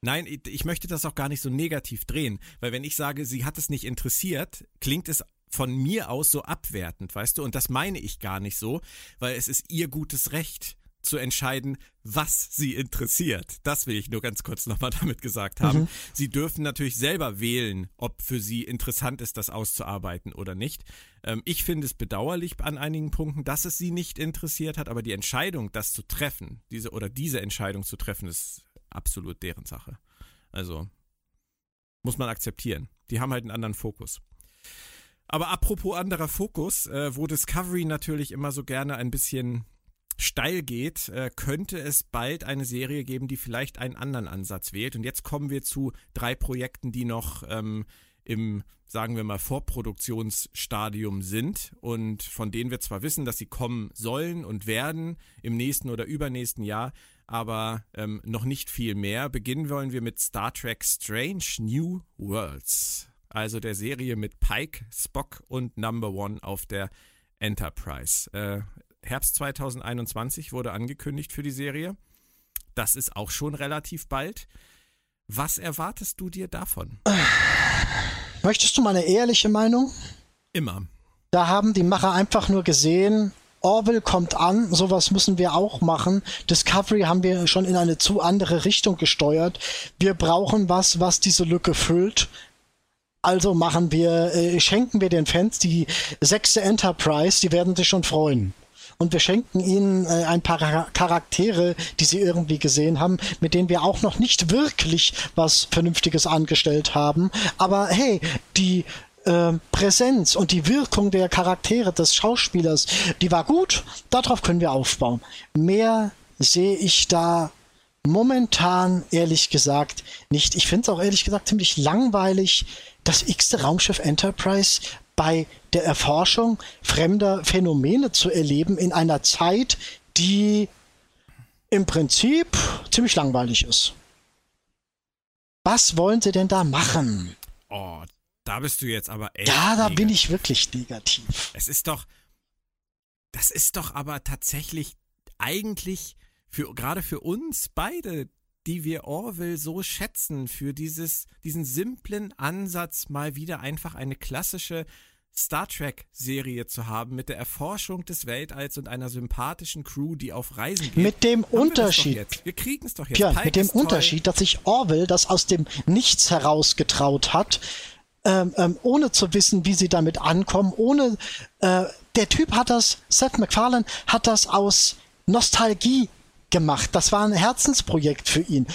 Nein, ich möchte das auch gar nicht so negativ drehen, weil wenn ich sage, sie hat es nicht interessiert, klingt es von mir aus so abwertend, weißt du? Und das meine ich gar nicht so, weil es ist ihr gutes Recht. zu entscheiden, was sie interessiert. Das will ich nur ganz kurz nochmal damit gesagt haben. Mhm. Sie dürfen natürlich selber wählen, ob für sie interessant ist, das auszuarbeiten oder nicht. Ähm, ich finde es bedauerlich an einigen Punkten, dass es sie nicht interessiert hat, aber die Entscheidung, das zu treffen, diese oder diese Entscheidung zu treffen, ist absolut deren Sache. Also muss man akzeptieren. Die haben halt einen anderen Fokus. Aber apropos anderer Fokus, äh, wo Discovery natürlich immer so gerne ein bisschen steil geht, äh, könnte es bald eine Serie geben, die vielleicht einen anderen Ansatz wählt. Und jetzt kommen wir zu drei Projekten, die noch ähm, im, sagen wir mal, Vorproduktionsstadium sind und von denen wir zwar wissen, dass sie kommen sollen und werden im nächsten oder übernächsten Jahr, aber ähm, noch nicht viel mehr. Beginnen wollen wir mit Star Trek Strange New Worlds, also der Serie mit Pike, Spock und Number One auf der Enterprise. Äh, Herbst 2021 wurde angekündigt für die Serie. Das ist auch schon relativ bald. Was erwartest du dir davon? Möchtest du meine ehrliche Meinung? Immer. Da haben die Macher einfach nur gesehen, Orville kommt an, sowas müssen wir auch machen. Discovery haben wir schon in eine zu andere Richtung gesteuert. Wir brauchen was, was diese Lücke füllt. Also machen wir, äh, schenken wir den Fans die sechste Enterprise, die werden sich schon freuen. Und wir schenken ihnen äh, ein paar Charaktere, die sie irgendwie gesehen haben, mit denen wir auch noch nicht wirklich was Vernünftiges angestellt haben. Aber hey, die äh, Präsenz und die Wirkung der Charaktere des Schauspielers, die war gut. Darauf können wir aufbauen. Mehr sehe ich da momentan ehrlich gesagt nicht. Ich finde es auch ehrlich gesagt ziemlich langweilig, das x-te Raumschiff Enterprise bei der Erforschung fremder Phänomene zu erleben in einer Zeit, die im Prinzip ziemlich langweilig ist. Was wollen sie denn da machen? Oh, da bist du jetzt aber echt. Ja, da negativ. bin ich wirklich negativ. Es ist doch. Das ist doch aber tatsächlich eigentlich für gerade für uns beide, die wir Orwell so schätzen, für dieses, diesen simplen Ansatz, mal wieder einfach eine klassische Star Trek-Serie zu haben mit der Erforschung des Weltalls und einer sympathischen Crew, die auf Reisen geht. Mit dem Unterschied. Wir, wir kriegen es doch jetzt. Ja, mit dem Unterschied, dass sich Orwell das aus dem Nichts herausgetraut hat ähm, ähm, ohne zu wissen, wie sie damit ankommen, ohne äh, der Typ hat das, Seth MacFarlane hat das aus Nostalgie gemacht. Das war ein Herzensprojekt für ihn.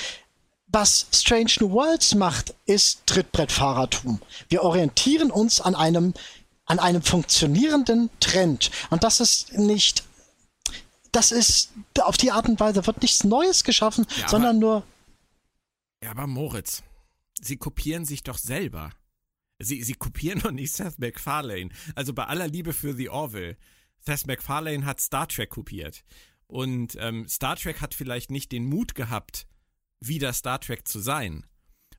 Was Strange New Worlds macht, ist Trittbrettfahrertum. Wir orientieren uns an einem, an einem funktionierenden Trend. Und das ist nicht, das ist, auf die Art und Weise wird nichts Neues geschaffen, ja, sondern nur. Ja, aber Moritz, sie kopieren sich doch selber. Sie, sie kopieren doch nicht Seth MacFarlane. Also bei aller Liebe für The Orville. Seth MacFarlane hat Star Trek kopiert. Und ähm, Star Trek hat vielleicht nicht den Mut gehabt, wieder Star Trek zu sein.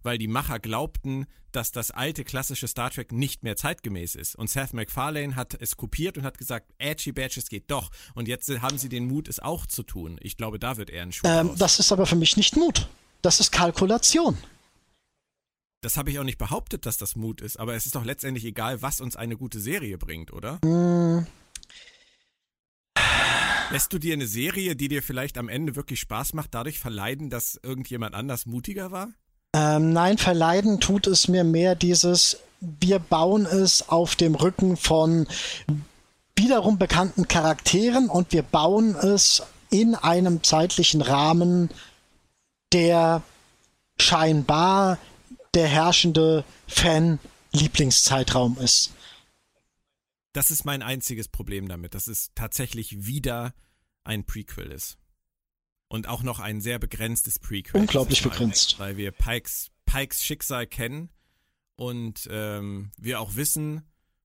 Weil die Macher glaubten, dass das alte klassische Star Trek nicht mehr zeitgemäß ist. Und Seth MacFarlane hat es kopiert und hat gesagt, Edgy Badge, es geht doch. Und jetzt haben sie den Mut, es auch zu tun. Ich glaube, da wird er ein Schuh ähm, Das ist aber für mich nicht Mut. Das ist Kalkulation. Das habe ich auch nicht behauptet, dass das Mut ist, aber es ist doch letztendlich egal, was uns eine gute Serie bringt, oder? Mm. Lässt du dir eine Serie, die dir vielleicht am Ende wirklich Spaß macht, dadurch verleiden, dass irgendjemand anders mutiger war? Ähm, nein, verleiden tut es mir mehr dieses, wir bauen es auf dem Rücken von wiederum bekannten Charakteren und wir bauen es in einem zeitlichen Rahmen, der scheinbar der herrschende Fan-Lieblingszeitraum ist. Das ist mein einziges Problem damit, dass es tatsächlich wieder ein Prequel ist. Und auch noch ein sehr begrenztes Prequel. Unglaublich begrenzt. Weil wir Pikes, Pikes Schicksal kennen und ähm, wir auch wissen,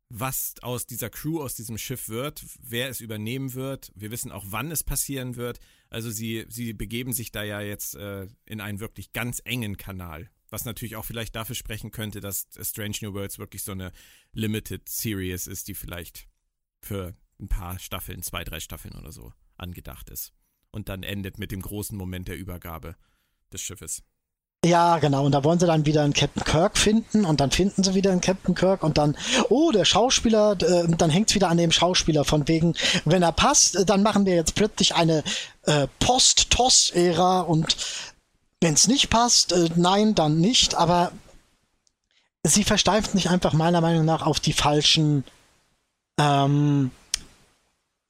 was aus dieser Crew, aus diesem Schiff wird, wer es übernehmen wird. Wir wissen auch, wann es passieren wird. Also sie, sie begeben sich da ja jetzt äh, in einen wirklich ganz engen Kanal. Was natürlich auch vielleicht dafür sprechen könnte, dass Strange New Worlds wirklich so eine Limited Series ist, die vielleicht für ein paar Staffeln, zwei, drei Staffeln oder so angedacht ist. Und dann endet mit dem großen Moment der Übergabe des Schiffes. Ja, genau. Und da wollen sie dann wieder einen Captain Kirk finden und dann finden sie wieder einen Captain Kirk und dann, oh, der Schauspieler, äh, dann hängt's wieder an dem Schauspieler von wegen, wenn er passt, dann machen wir jetzt plötzlich eine äh, Post-Toss-Ära und wenn's nicht passt, äh, nein, dann nicht. Aber sie versteift nicht einfach meiner Meinung nach auf die falschen ähm,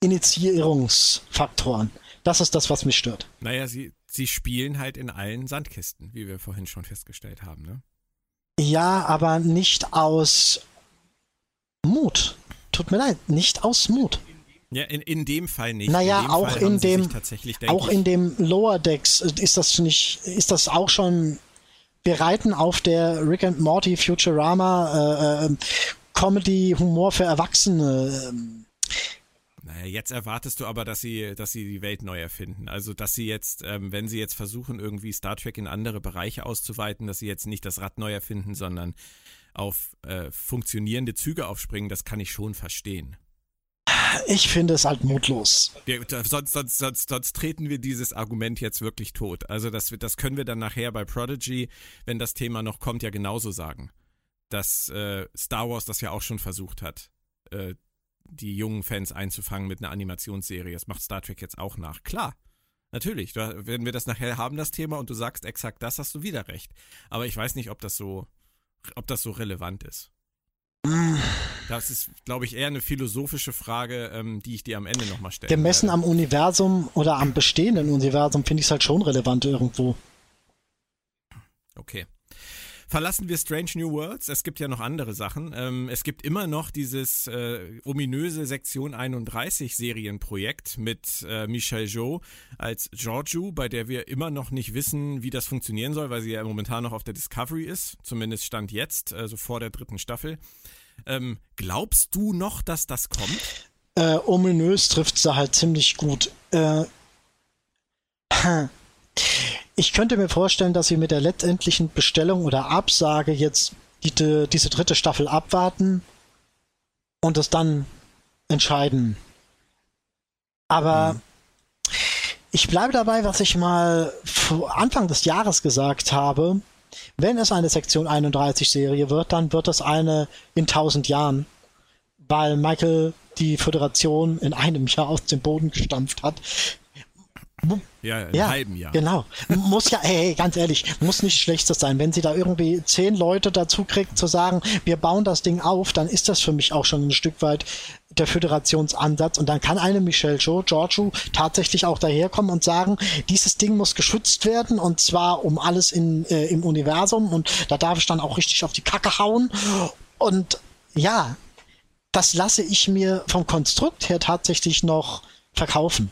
Initiierungsfaktoren. Das ist das, was mich stört. Naja, sie, sie spielen halt in allen Sandkisten, wie wir vorhin schon festgestellt haben, ne? Ja, aber nicht aus Mut. Tut mir leid, nicht aus Mut. Ja, in, in dem Fall nicht. Naja, in auch Fall in dem, auch in dem Lower Decks äh, ist das nicht, ist das auch schon, wir reiten auf der Rick and Morty Futurama äh, äh, Comedy Humor für Erwachsene. ähm, Naja, jetzt erwartest du aber, dass sie, dass sie die Welt neu erfinden. Also, dass sie jetzt, ähm, wenn sie jetzt versuchen, irgendwie Star Trek in andere Bereiche auszuweiten, dass sie jetzt nicht das Rad neu erfinden, sondern auf äh, funktionierende Züge aufspringen, das kann ich schon verstehen. Ich finde es halt mutlos. Wir, sonst, sonst, sonst, sonst treten wir dieses Argument jetzt wirklich tot. Also das, das können wir dann nachher bei Prodigy, wenn das Thema noch kommt, ja genauso sagen. Dass äh, Star Wars das ja auch schon versucht hat, äh, die jungen Fans einzufangen mit einer Animationsserie. Das macht Star Trek jetzt auch nach. Klar, natürlich. Da, wenn wir das nachher haben, das Thema, und du sagst exakt das, hast du wieder recht. Aber ich weiß nicht, ob das so, ob das so relevant ist. Das ist, glaube ich, eher eine philosophische Frage, ähm, die ich dir am Ende nochmal stelle. Gemessen am Universum oder am bestehenden Universum finde ich es halt schon relevant irgendwo. Okay. Verlassen wir Strange New Worlds. Es gibt ja noch andere Sachen. Ähm, es gibt immer noch dieses äh, ominöse Sektion 31 Serienprojekt mit äh, Michelle Jo als Giorgio, bei der wir immer noch nicht wissen, wie das funktionieren soll, weil sie ja momentan noch auf der Discovery ist. Zumindest stand jetzt, also vor der dritten Staffel. Ähm, glaubst du noch, dass das kommt? Äh, ominös trifft sie halt ziemlich gut. Äh, ich könnte mir vorstellen, dass sie mit der letztendlichen Bestellung oder Absage jetzt die, die, diese dritte Staffel abwarten und es dann entscheiden. Aber ich bleibe dabei, was ich mal vor Anfang des Jahres gesagt habe. Wenn es eine Sektion 31 Serie wird, dann wird es eine in 1000 Jahren, weil Michael die Föderation in einem Jahr aus dem Boden gestampft hat. Ja, im Ja, halben Jahr. Genau. Muss ja, hey, ganz ehrlich, muss nicht schlechtes sein. Wenn sie da irgendwie zehn Leute dazu kriegt, zu sagen, wir bauen das Ding auf, dann ist das für mich auch schon ein Stück weit der Föderationsansatz. Und dann kann eine Michelle Jo, Giorgio tatsächlich auch daherkommen und sagen, dieses Ding muss geschützt werden und zwar um alles in, äh, im Universum und da darf ich dann auch richtig auf die Kacke hauen. Und ja, das lasse ich mir vom Konstrukt her tatsächlich noch verkaufen.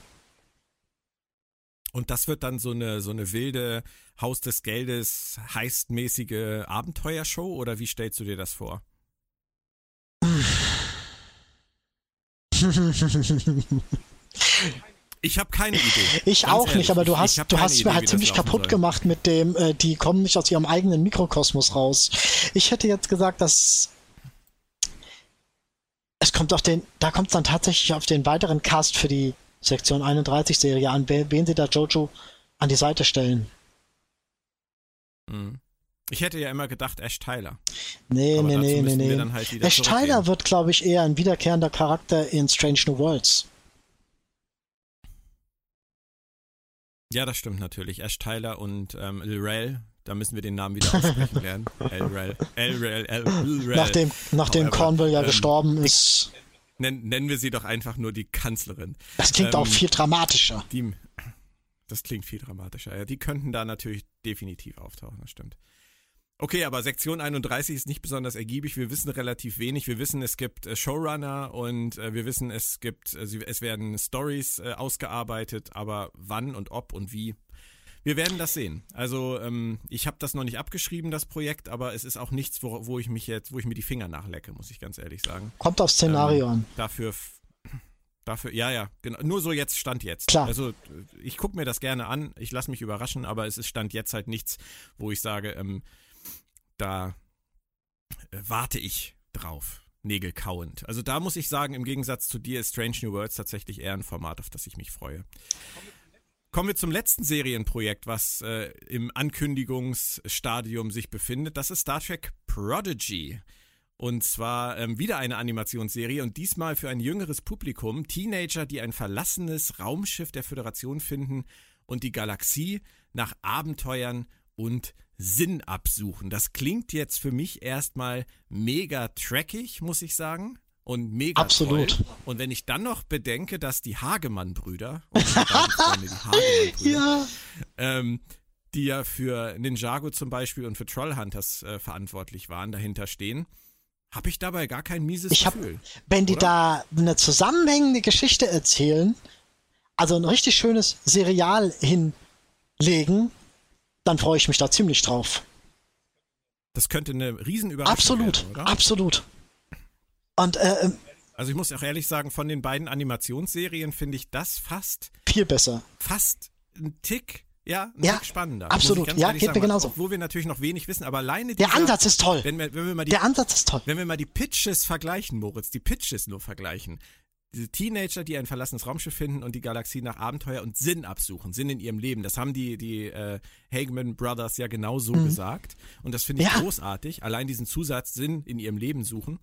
Und das wird dann so eine, so eine wilde Haus des Geldes, heistmäßige Abenteuershow oder wie stellst du dir das vor? Ich habe keine Idee. Ich Ganz auch ehrlich, nicht, aber du hast, du hast Idee, mir halt ziemlich kaputt soll. gemacht mit dem, äh, die kommen nicht aus ihrem eigenen Mikrokosmos raus. Ich hätte jetzt gesagt, dass es kommt auf den, da kommt es dann tatsächlich auf den weiteren Cast für die Sektion 31 Serie an, wen, wen sie da Jojo an die Seite stellen. Mhm. Ich hätte ja immer gedacht, Ash Tyler. Nee, Aber nee, nee, nee, müssen wir nee. dann halt Ash. Tyler wird, glaube ich, eher ein wiederkehrender Charakter in Strange New Worlds. Ja, das stimmt natürlich. Ash Tyler und ähm, Lrel, da müssen wir den Namen wieder aussprechen lernen. Lrel, Lrel, Lrel. Nachdem, nachdem However, Cornwall ja ähm, gestorben ist. Nennen, nennen wir sie doch einfach nur die Kanzlerin. Das klingt ähm, auch viel dramatischer. Die, das klingt viel dramatischer. Ja, die könnten da natürlich definitiv auftauchen, das stimmt. Okay, aber Sektion 31 ist nicht besonders ergiebig. Wir wissen relativ wenig. Wir wissen, es gibt äh, Showrunner und äh, wir wissen, es gibt, äh, es werden Stories ausgearbeitet, aber wann und ob und wie. Wir werden das sehen. Also ähm, ich habe das noch nicht abgeschrieben, das Projekt, aber es ist auch nichts, wo, wo ich mich jetzt, wo ich mir die Finger nachlecke, muss ich ganz ehrlich sagen. Kommt aufs Szenario Ähm, an. Dafür, dafür, ja, ja, genau. Nur so jetzt Stand jetzt. Klar. Also ich gucke mir das gerne an, ich lasse mich überraschen, aber es ist Stand jetzt halt nichts, wo ich sage, ähm, da äh, warte ich drauf. Nägel kauend. Also da muss ich sagen, im Gegensatz zu dir ist Strange New Worlds tatsächlich eher ein Format, auf das ich mich freue. Kommen wir zum letzten Serienprojekt, was äh, im Ankündigungsstadium sich befindet. Das ist Star Trek Prodigy. Und zwar ähm, wieder eine Animationsserie und diesmal für ein jüngeres Publikum. Teenager, die ein verlassenes Raumschiff der Föderation finden und die Galaxie nach Abenteuern und Sinn absuchen. Das klingt jetzt für mich erstmal mega trackig, muss ich sagen. Und mega Absolut. Toll. Und wenn ich dann noch bedenke, dass die Hagemann-Brüder, die, Hagemann ja. ähm, die ja für Ninjago zum Beispiel und für Trollhunters äh, verantwortlich waren, dahinter stehen, habe ich dabei gar kein mieses ich Gefühl. Hab, wenn die oder? da eine zusammenhängende Geschichte erzählen, also ein richtig schönes Serial hinlegen, dann freue ich mich da ziemlich drauf. Das könnte eine Riesenüberraschung absolut, werden, oder? Absolut, Und äh, ähm, also ich muss auch ehrlich sagen, von den beiden Animationsserien finde ich das fast viel besser. Fast ein Tick ja, ein ja, Tick spannender. Absolut, ja, geht sagen, mir genauso. Wo wir natürlich noch wenig wissen, aber alleine dieser, Der Ansatz ist toll. Wenn wir, wenn wir mal die, Der Ansatz ist toll. Wenn wir mal die Pitches vergleichen, Moritz, die Pitches nur vergleichen, diese Teenager, die ein verlassenes Raumschiff finden und die Galaxie nach Abenteuer und Sinn absuchen, Sinn in ihrem Leben. Das haben die, die äh, Hageman Brothers ja genau so mhm. gesagt. Und das finde ich ja. großartig. Allein diesen Zusatz Sinn in ihrem Leben suchen,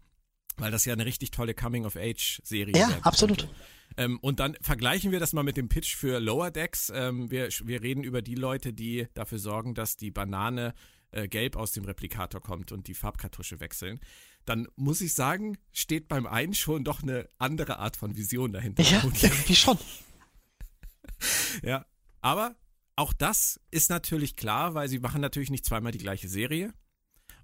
weil das ja eine richtig tolle Coming-of-Age-Serie ist. Ja, absolut. Ähm, und dann vergleichen wir das mal mit dem Pitch für Lower Decks. Ähm, wir, wir reden über die Leute, die dafür sorgen, dass die Banane äh, gelb aus dem Replikator kommt und die Farbkartusche wechseln dann muss ich sagen, steht beim einen schon doch eine andere Art von Vision dahinter. Ja, irgendwie schon. ja, aber auch das ist natürlich klar, weil sie machen natürlich nicht zweimal die gleiche Serie.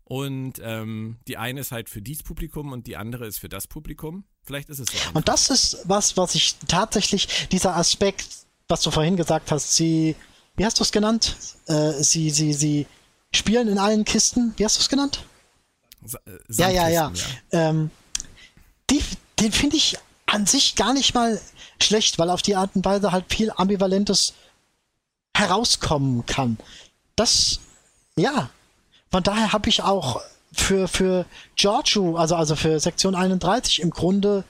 Und ähm, die eine ist halt für dieses Publikum und die andere ist für das Publikum. Vielleicht ist es so. Einfach. Und das ist was, was ich tatsächlich, dieser Aspekt, was du vorhin gesagt hast, sie, wie hast du es genannt? Äh, sie, sie, sie spielen in allen Kisten. Wie hast du es genannt? Äh, ja, ja, ja. Ähm, die, den finde ich an sich gar nicht mal schlecht, weil auf die Art und Weise halt viel Ambivalentes herauskommen kann. Das, ja. Von daher habe ich auch für, für Giorgio, also, also für Sektion 31 im Grunde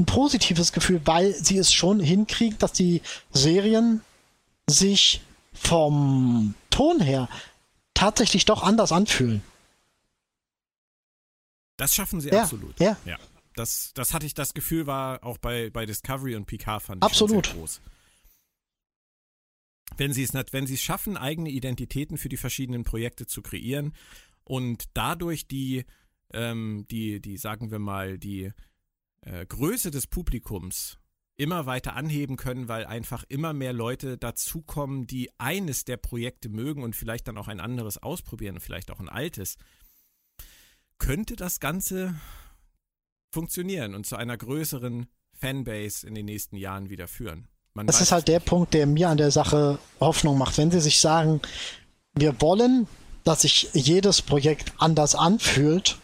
ein positives Gefühl, weil sie es schon hinkriegt, dass die Serien sich vom Ton her tatsächlich doch anders anfühlen. Das schaffen sie ja, absolut. Ja. ja. Das, das hatte ich, das Gefühl war auch bei, bei Discovery und Picard fand ich absolut. sehr groß. Wenn sie es nicht, wenn sie es schaffen, eigene Identitäten für die verschiedenen Projekte zu kreieren und dadurch die, ähm, die, die, sagen wir mal, die äh, Größe des Publikums immer weiter anheben können, weil einfach immer mehr Leute dazukommen, die eines der Projekte mögen und vielleicht dann auch ein anderes ausprobieren, vielleicht auch ein altes könnte das Ganze funktionieren und zu einer größeren Fanbase in den nächsten Jahren wieder führen. Man das ist halt der Punkt, der mir an der Sache Hoffnung macht. Wenn sie sich sagen, wir wollen, dass sich jedes Projekt anders anfühlt,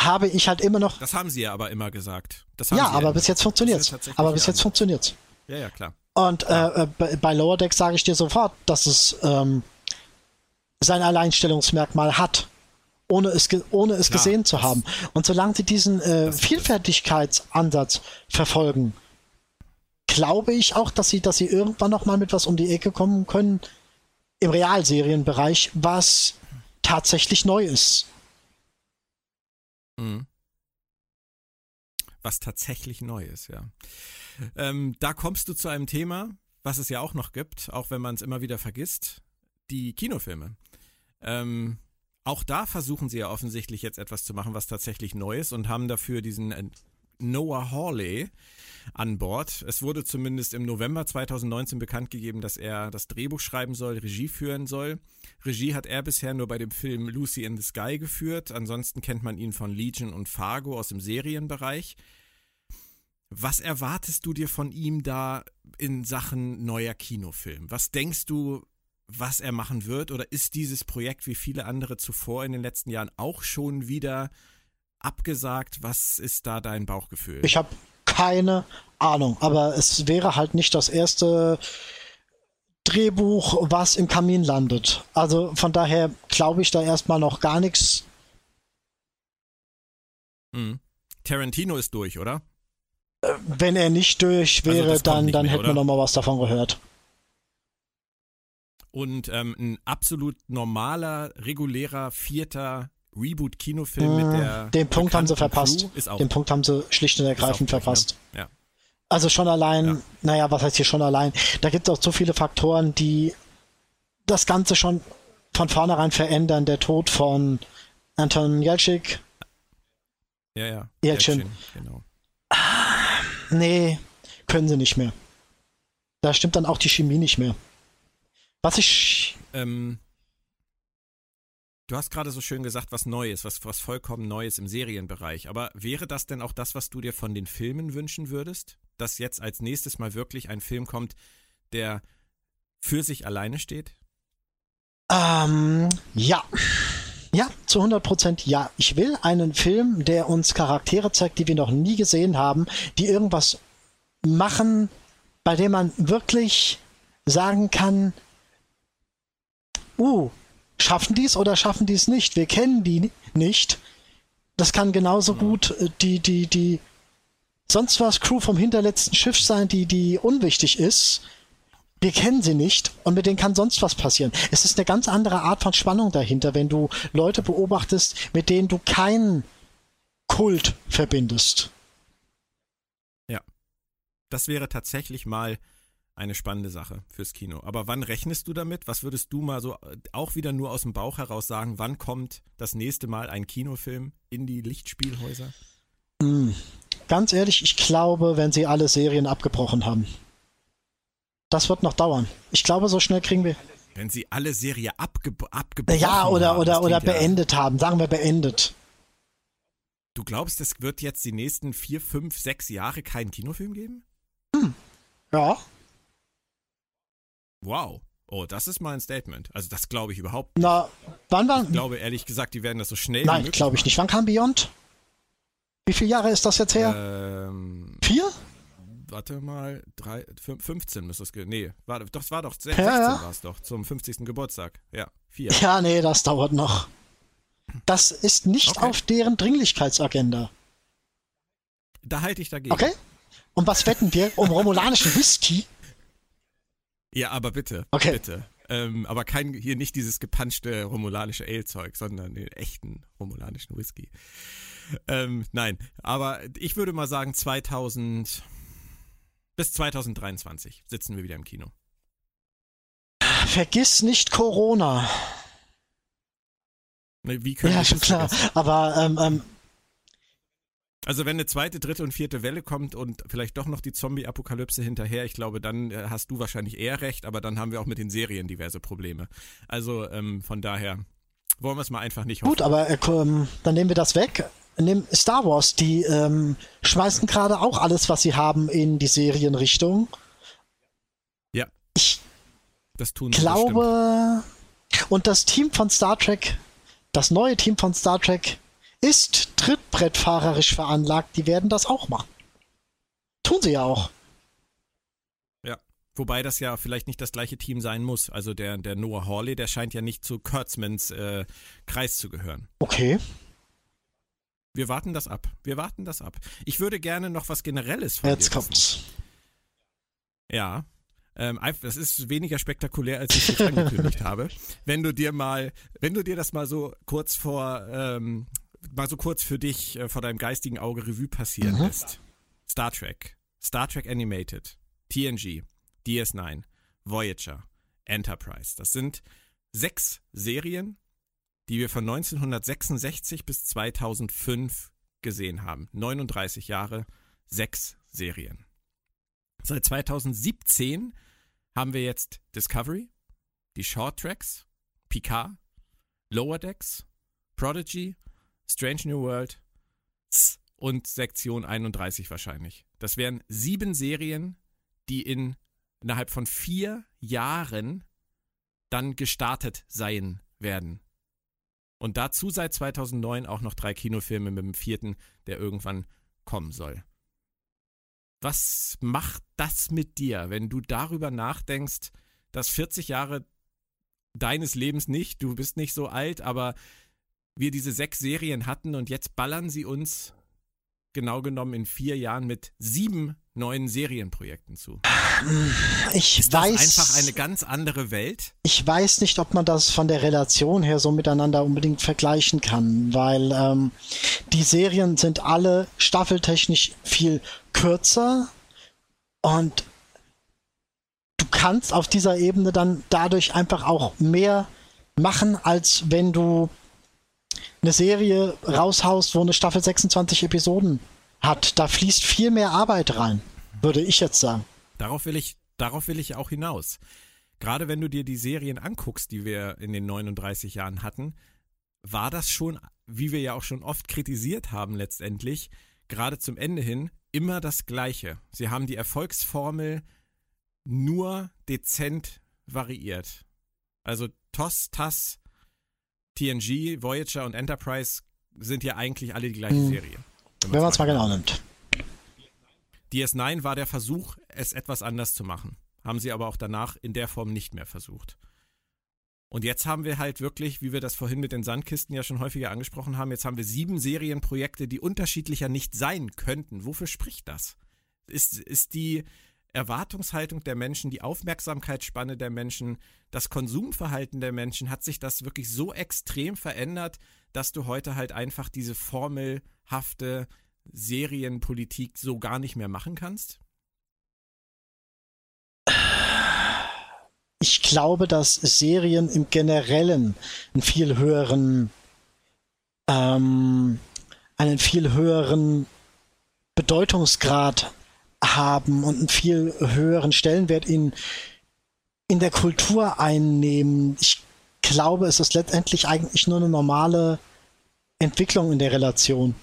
habe ich halt immer noch. Das haben sie ja aber immer gesagt. ja, aber ja bis jetzt funktioniert's. Aber bis jetzt funktioniert's. Ja, ja, klar. Und äh, bei, bei Lower Deck sage ich dir sofort, dass es ähm, sein Alleinstellungsmerkmal hat ohne es, ohne es Klar, gesehen zu haben. Und solange sie diesen äh, Vielfältigkeitsansatz verfolgen, glaube ich auch, dass sie, dass sie irgendwann noch mal mit was um die Ecke kommen können im Realserienbereich, was tatsächlich neu ist. Mhm. Was tatsächlich neu ist, ja. Ähm, da kommst du zu einem Thema, was es ja auch noch gibt, auch wenn man es immer wieder vergisst, die Kinofilme. Ähm, auch da versuchen sie ja offensichtlich jetzt etwas zu machen, was tatsächlich neu ist und haben dafür diesen äh, Noah Hawley an Bord. Es wurde zumindest im November 2019 bekannt gegeben, dass er das Drehbuch schreiben soll, Regie führen soll. Regie hat er bisher nur bei dem Film Lucy in the Sky geführt. Ansonsten kennt man ihn von Legion und Fargo aus dem Serienbereich. Was erwartest du dir von ihm da in Sachen neuer Kinofilm? Was denkst du, was er machen wird? Oder ist dieses Projekt wie viele andere zuvor in den letzten Jahren auch schon wieder abgesagt? Was ist da dein Bauchgefühl? Ich habe keine Ahnung, aber es wäre halt nicht das erste Drehbuch, was im Kamin landet. Also von daher glaube ich da erstmal noch gar nichts. Mhm. Tarantino ist durch, oder? Äh, wenn er nicht durch also wäre, also dann, dann hätten wir noch mal was davon gehört. Und ähm, ein absolut normaler, regulärer, vierter Reboot-Kinofilm mit hm, der. Den Punkt haben sie verpasst. Den Punkt haben sie schlicht und ergreifend verpasst. Ne? Ja. Also schon allein, ja. naja, was heißt hier schon allein? Da gibt es auch so viele Faktoren, die das Ganze schon von vornherein verändern. Der Tod von Anton Jelcik. Ja, ja. Jelcin. genau. Ah, nee, können sie nicht mehr. Da stimmt dann auch die Chemie nicht mehr. Was ich. Ähm, du hast gerade so schön gesagt, was Neues, was, was vollkommen Neues im Serienbereich. Aber wäre das denn auch das, was du dir von den Filmen wünschen würdest? Dass jetzt als nächstes mal wirklich ein Film kommt, der für sich alleine steht? Ähm, ja. Ja, zu 100 Prozent ja. Ich will einen Film, der uns Charaktere zeigt, die wir noch nie gesehen haben, die irgendwas machen, bei dem man wirklich sagen kann, uh, schaffen die es oder schaffen die es nicht? Wir kennen die nicht. Das kann genauso gut äh, die, die, die sonst was Crew vom hinterletzten Schiff sein, die, die unwichtig ist wir kennen sie nicht und mit denen kann sonst was passieren. Es ist eine ganz andere Art von Spannung dahinter, wenn du Leute beobachtest, mit denen du keinen Kult verbindest. Ja. Das wäre tatsächlich mal eine spannende Sache fürs Kino. Aber wann rechnest du damit? Was würdest du mal so äh, auch wieder nur aus dem Bauch heraus sagen? Wann kommt das nächste Mal ein Kinofilm in die Lichtspielhäuser? Hm. Ganz ehrlich, ich glaube, wenn sie alle Serien abgebrochen haben. Das wird noch dauern. Ich glaube, so schnell kriegen wir. Wenn sie alle Serie abge abgebrochen Ja, oder, haben, oder, oder beendet ja. haben. Sagen wir beendet. Du glaubst, es wird jetzt die nächsten vier, fünf, sechs Jahre keinen Kinofilm geben? Hm. Ja. Wow. Oh, das ist mal ein Statement. Also das glaube ich überhaupt nicht. Na, wann war... Ich glaube ehrlich gesagt, die werden das so schnell Nein, glaube ich nicht. Wann kam Beyond? Wie viele Jahre ist das jetzt her? Ähm, Vier? warte mal, drei, 15 müsste es, nee, war, doch, es war doch, 16 ja, ja. war es doch, zum 50. Geburtstag, ja, vier. Ja, nee, das dauert noch. Das ist nicht okay. auf deren Dringlichkeitsagenda. Da halte ich dagegen. Okay. Und was wetten wir? Um romulanischen Whisky? Ja, aber bitte, okay. bitte. Ähm, aber kein, hier nicht dieses gepanschte romulanische Ale-Zeug, sondern den echten romulanischen Whisky. Ähm, nein, aber ich würde mal sagen 2000, bis 2023 sitzen wir wieder im Kino. Vergiss nicht Corona. Wie können ja, schon klar. Aber ähm, ähm, also wenn eine zweite, dritte und vierte Welle kommt und vielleicht doch noch die Zombie-Apokalypse hinterher, ich glaube, dann äh, hast du wahrscheinlich eher recht, aber dann haben wir auch mit den Serien diverse Probleme. Also ähm, von daher wollen wir es mal einfach nicht hoffen. Gut, aber äh, dann nehmen wir das weg nimm Star Wars, die ähm, schmeißen gerade auch alles, was sie haben, in die Serienrichtung. Ja. Ich das tun glaube, bestimmt. und das Team von Star Trek, das neue Team von Star Trek, ist trittbrettfahrerisch veranlagt. Die werden das auch machen. Tun sie ja auch. Ja. Wobei das ja vielleicht nicht das gleiche Team sein muss. Also der, der Noah Hawley, der scheint ja nicht zu Kurtzmans äh, Kreis zu gehören. Okay. Wir warten das ab. Wir warten das ab. Ich würde gerne noch was Generelles von Jetzt kommt's. Ja. Ähm, das ist weniger spektakulär, als ich es angekündigt habe. Wenn du dir mal, wenn du dir das mal so kurz vor, ähm, mal so kurz für dich äh, vor deinem geistigen Auge Revue passieren mhm. lässt. Star Trek, Star Trek Animated, TNG, DS9, Voyager, Enterprise. Das sind sechs Serien, die wir von 1966 bis 2005 gesehen haben. 39 Jahre, sechs Serien. Seit 2017 haben wir jetzt Discovery, die Short Tracks, Picard, Lower Decks, Prodigy, Strange New World und Sektion 31 wahrscheinlich. Das wären sieben Serien, die in, innerhalb von vier Jahren dann gestartet sein werden. Und dazu seit 2009 auch noch drei Kinofilme mit dem vierten, der irgendwann kommen soll. Was macht das mit dir, wenn du darüber nachdenkst, dass 40 Jahre deines Lebens nicht, du bist nicht so alt, aber wir diese sechs Serien hatten und jetzt ballern sie uns genau genommen in vier Jahren mit sieben neuen Serienprojekten zu. Ich Ist weiß. das einfach eine ganz andere Welt? ich weiß nicht, ob man das von der Relation her so miteinander unbedingt vergleichen kann, weil ähm, die Serien sind alle staffeltechnisch viel kürzer und du kannst auf dieser Ebene dann dadurch einfach auch mehr machen, als wenn du eine Serie raushaust, wo eine Staffel 26 Episoden hat. Da fließt viel mehr Arbeit rein, würde ich jetzt sagen. Darauf will ich, darauf will ich auch hinaus. Gerade wenn du dir die Serien anguckst, die wir in den 39 Jahren hatten, war das schon, wie wir ja auch schon oft kritisiert haben letztendlich, gerade zum Ende hin, immer das Gleiche. Sie haben die Erfolgsformel nur dezent variiert. Also TOS, TAS, TNG, Voyager und Enterprise sind ja eigentlich alle die gleiche Hm. Serie. Wenn man es mal genau nimmt. DS9 war der Versuch, es etwas anders zu machen. Haben sie aber auch danach in der Form nicht mehr versucht. Und jetzt haben wir halt wirklich, wie wir das vorhin mit den Sandkisten ja schon häufiger angesprochen haben, jetzt haben wir sieben Serienprojekte, die unterschiedlicher nicht sein könnten. Wofür spricht das? Ist, ist die Erwartungshaltung der Menschen, die Aufmerksamkeitsspanne der Menschen, das Konsumverhalten der Menschen, hat sich das wirklich so extrem verändert, dass du heute halt einfach diese formelhafte Serienpolitik so gar nicht mehr machen kannst? ich glaube, dass Serien im Generellen einen viel höheren, ähm, einen viel höheren Bedeutungsgrad haben und einen viel höheren Stellenwert in, in der Kultur einnehmen. Ich glaube, es ist letztendlich eigentlich nur eine normale Entwicklung in der Relation.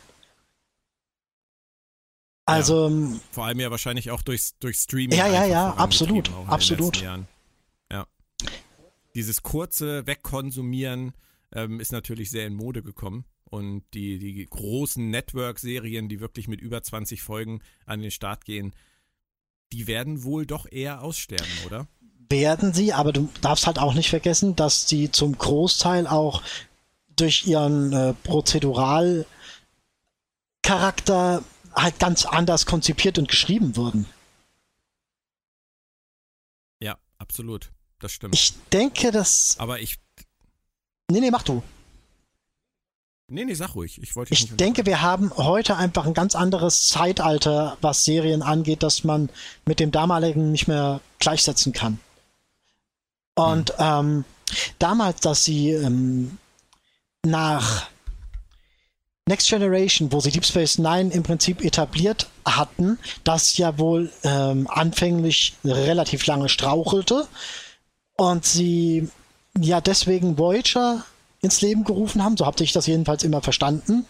Also, ähm, Vor allem ja wahrscheinlich auch durch, durch Streaming. Ja, ja, ja, absolut, absolut. Ja. Dieses kurze Wegkonsumieren ähm, ist natürlich sehr in Mode gekommen. Und die, die großen Network-Serien, die wirklich mit über 20 Folgen an den Start gehen, die werden wohl doch eher aussterben, oder? werden sie, aber du darfst halt auch nicht vergessen, dass sie zum Großteil auch durch ihren äh, Prozeduralcharakter halt ganz anders konzipiert und geschrieben wurden. Ja, absolut. Das stimmt. Ich denke, dass. Aber ich. Nee, nee, mach du. Nee, nee, sag ruhig. Ich wollte Ich denke, wir haben heute einfach ein ganz anderes Zeitalter, was Serien angeht, das man mit dem damaligen nicht mehr gleichsetzen kann. Und ähm, damals, dass sie ähm, nach Next Generation, wo sie Deep Space Nine im Prinzip etabliert hatten, das ja wohl ähm, anfänglich relativ lange strauchelte und sie ja deswegen Voyager ins Leben gerufen haben, so habe ich das jedenfalls immer verstanden.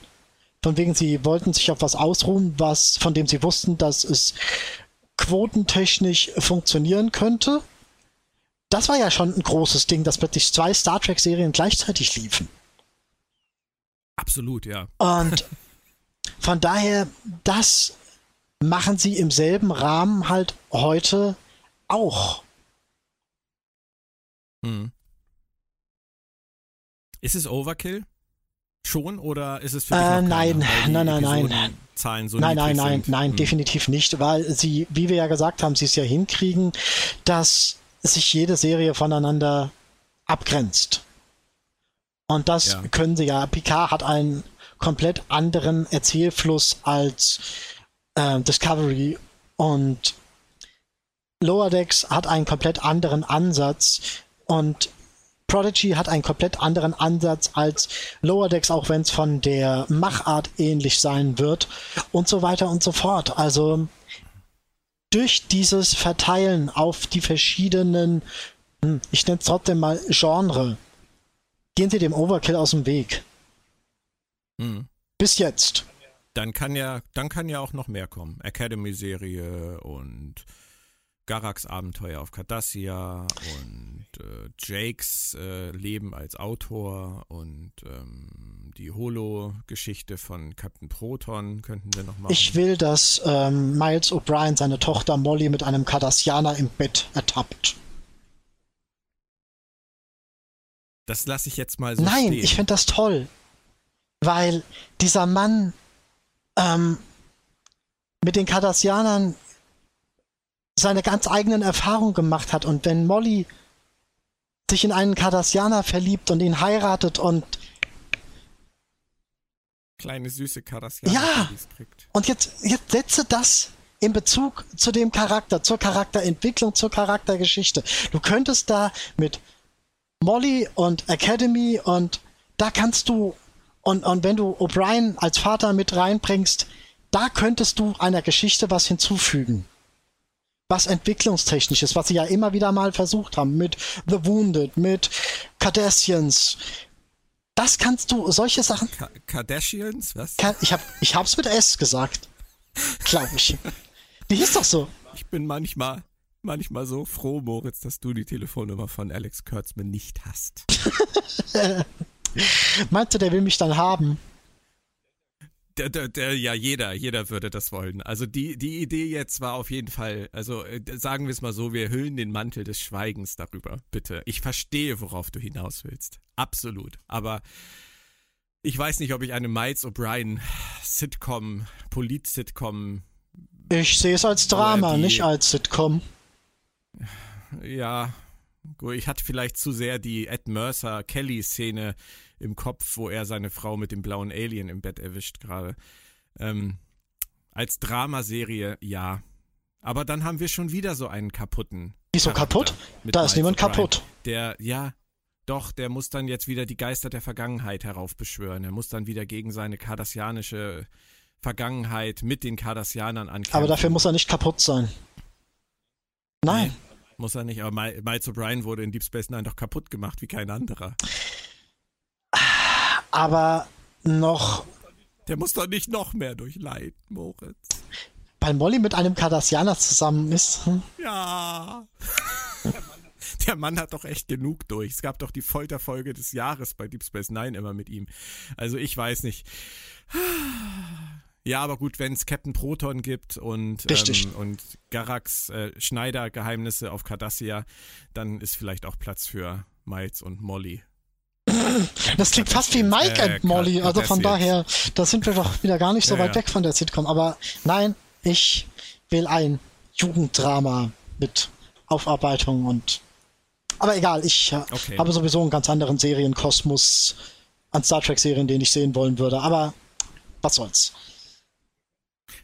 Von wegen, sie wollten sich auf was ausruhen, was, von dem sie wussten, dass es quotentechnisch funktionieren könnte. Das war ja schon ein großes Ding, dass plötzlich zwei Star Trek-Serien gleichzeitig liefen. Absolut, ja. Und von daher, das machen sie im selben Rahmen halt heute auch. Hm. Ist es Overkill? Schon oder ist es für dich Äh, noch nein, nein, nein, nein. Episodenzahlen so nein, nein, nein, nein, Hm. definitiv nicht, weil sie, wie wir ja gesagt haben, sie es ja hinkriegen, dass sich jede Serie voneinander abgrenzt. Und das können sie ja. Picard hat einen komplett anderen Erzählfluss als äh, Discovery und Lower Decks hat einen komplett anderen Ansatz und Prodigy hat einen komplett anderen Ansatz als Lower Decks, auch wenn es von der Machart ähnlich sein wird und so weiter und so fort. Also durch dieses Verteilen auf die verschiedenen, hm, ich nenne es trotzdem mal Genre, gehen sie dem Overkill aus dem Weg. Hm. Bis jetzt. Dann kann ja, dann kann ja auch noch mehr kommen. Academy-Serie und Garaks Abenteuer auf Cardassia und äh, Jakes äh, Leben als Autor und ähm, die Holo-Geschichte von Captain Proton könnten wir noch machen. Ich will, dass ähm, Miles O'Brien seine Tochter Molly mit einem Cardassianer im Bett ertappt. das lasse ich jetzt mal so Nein, stehen. ich finde das toll. Weil dieser Mann ähm, mit den Cardassianern seine ganz eigenen Erfahrungen gemacht hat und wenn Molly sich in einen Cardassianer verliebt und ihn heiratet und kleine süße Cardassianer ja. und jetzt jetzt setze das in Bezug zu dem Charakter, zur Charakterentwicklung, zur Charaktergeschichte. Du könntest da mit Molly und Academy und da kannst du und, und wenn du O'Brien als Vater mit reinbringst, da könntest du einer Geschichte was hinzufügen was entwicklungstechnisches, was sie ja immer wieder mal versucht haben mit The Wounded, mit Cardassians. Das kannst du, solche Sachen. Ka Kardashians? Was? Ich, hab, ich hab's mit S gesagt. Glaube ich. Die ist doch so. Ich bin manchmal, manchmal so froh, Moritz, dass du die Telefonnummer von Alex Kurtzman nicht hast. Meinst du, der will mich dann haben? Der, der, der, ja, jeder, jeder würde das wollen. Also die, die Idee jetzt war auf jeden Fall, also äh, sagen wir es mal so, wir hüllen den Mantel des Schweigens darüber, bitte. Ich verstehe, worauf du hinaus willst. Absolut. Aber ich weiß nicht, ob ich eine Miles O'Brien Sitcom, Polit-Sitcom. Ich sehe es als Drama, die, nicht als Sitcom. Ja, ich hatte vielleicht zu sehr die Ed Mercer Kelly-Szene im Kopf, wo er seine Frau mit dem blauen Alien im Bett erwischt gerade. Ähm, als Dramaserie, ja. Aber dann haben wir schon wieder so einen kaputten. Wieso kaputt? Da ist niemand kaputt. Der, ja, doch, der muss dann jetzt wieder die Geister der Vergangenheit heraufbeschwören. Er muss dann wieder gegen seine kardassianische Vergangenheit mit den Kardassianern ankämpfen. Aber dafür muss er nicht kaputt sein. Nein. Nee, muss er nicht, aber Miles O'Brien wurde in Deep Space Nine doch kaputt gemacht wie kein anderer aber noch. Der muss doch nicht noch mehr durchleiden, Moritz. Weil Molly mit einem Cardassianer zusammen ist. Hm? Ja. Der Mann hat doch echt genug durch. Es gab doch die Folterfolge des Jahres bei Deep Space Nine immer mit ihm. Also ich weiß nicht. Ja, aber gut, wenn es Captain Proton gibt und, ähm, und Garax äh, Schneider-Geheimnisse auf Cardassia, dann ist vielleicht auch Platz für Miles und Molly. Das klingt fast wie Mike äh, and Molly, also von daher, da sind wir doch wieder gar nicht so ja, weit ja. weg von der Sitcom. Aber nein, ich will ein Jugenddrama mit Aufarbeitung und. Aber egal, ich äh, okay. habe sowieso einen ganz anderen Serienkosmos an Star Trek-Serien, den ich sehen wollen würde. Aber was soll's.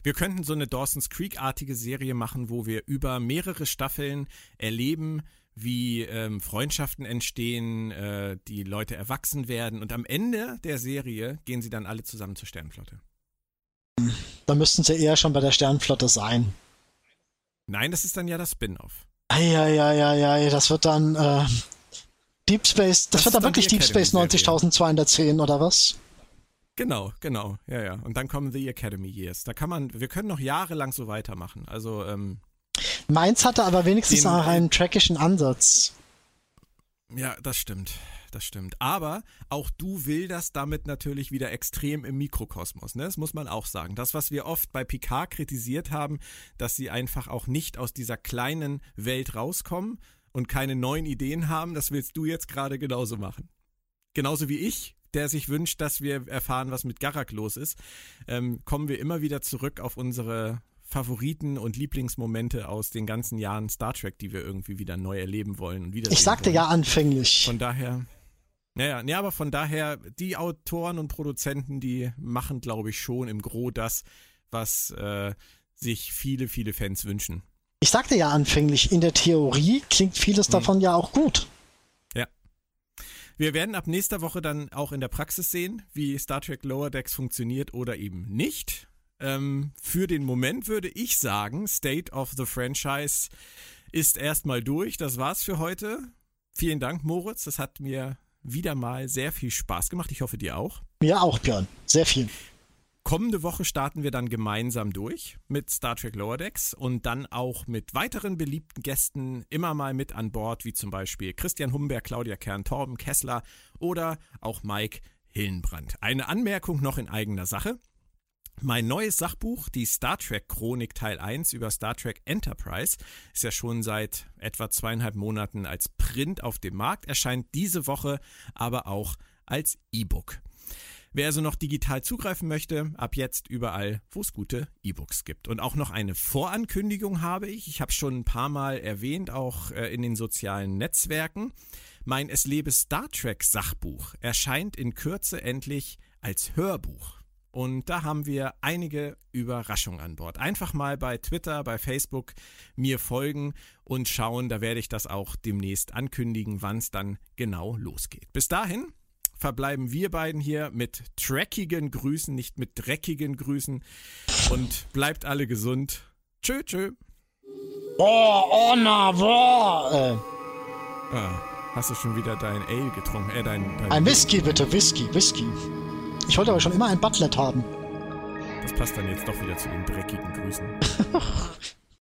Wir könnten so eine Dawson's Creek-artige Serie machen, wo wir über mehrere Staffeln erleben, wie ähm, Freundschaften entstehen, äh, die Leute erwachsen werden und am Ende der Serie gehen sie dann alle zusammen zur Sternflotte. Da müssten sie eher schon bei der Sternflotte sein. Nein, das ist dann ja das Spin-off. Eieieiei, das wird dann äh, Deep Space, das, das wird dann wirklich Deep Space 90210 oder was? Genau, genau, ja, ja. Und dann kommen The Academy Years. Da kann man, wir können noch jahrelang so weitermachen. Also, ähm, Meins hatte aber wenigstens Den, auch einen trackischen Ansatz. Ja, das stimmt. Das stimmt. Aber auch du wilderst damit natürlich wieder extrem im Mikrokosmos. Ne? Das muss man auch sagen. Das, was wir oft bei Picard kritisiert haben, dass sie einfach auch nicht aus dieser kleinen Welt rauskommen und keine neuen Ideen haben, das willst du jetzt gerade genauso machen. Genauso wie ich, der sich wünscht, dass wir erfahren, was mit Garak los ist, ähm, kommen wir immer wieder zurück auf unsere Favoriten und Lieblingsmomente aus den ganzen Jahren Star Trek, die wir irgendwie wieder neu erleben wollen und wieder. Ich sagte wollen. ja anfänglich. Von daher. Naja, ja, aber von daher, die Autoren und Produzenten, die machen, glaube ich, schon im Gro das, was äh, sich viele, viele Fans wünschen. Ich sagte ja anfänglich, in der Theorie klingt vieles hm. davon ja auch gut. Wir werden ab nächster Woche dann auch in der Praxis sehen, wie Star Trek Lower Decks funktioniert oder eben nicht. Ähm, für den Moment würde ich sagen, State of the Franchise ist erstmal durch. Das war's für heute. Vielen Dank, Moritz. Das hat mir wieder mal sehr viel Spaß gemacht. Ich hoffe, dir auch. Mir auch, Björn. Sehr viel. Kommende Woche starten wir dann gemeinsam durch mit Star Trek Lower Decks und dann auch mit weiteren beliebten Gästen immer mal mit an Bord, wie zum Beispiel Christian Humberg, Claudia Kern, Torben Kessler oder auch Mike Hillenbrand. Eine Anmerkung noch in eigener Sache. Mein neues Sachbuch, die Star Trek Chronik Teil 1 über Star Trek Enterprise, ist ja schon seit etwa zweieinhalb Monaten als Print auf dem Markt, erscheint diese Woche aber auch als E-Book. Wer also noch digital zugreifen möchte, ab jetzt überall, wo es gute E-Books gibt. Und auch noch eine Vorankündigung habe ich. Ich habe schon ein paar Mal erwähnt, auch äh, in den sozialen Netzwerken. Mein Es lebe Star Trek Sachbuch erscheint in Kürze endlich als Hörbuch. Und da haben wir einige Überraschungen an Bord. Einfach mal bei Twitter, bei Facebook mir folgen und schauen. Da werde ich das auch demnächst ankündigen, wann es dann genau losgeht. Bis dahin verbleiben wir beiden hier mit trackigen Grüßen, nicht mit dreckigen Grüßen. Und bleibt alle gesund. Tschö, tschö. Boah, oh na, boah. Äh. Ah, hast du schon wieder dein Ale getrunken? Äh, dein, dein Ein Whisky bitte, Whisky, Whisky. Ich wollte aber schon immer ein Butlet haben. Das passt dann jetzt doch wieder zu den dreckigen Grüßen.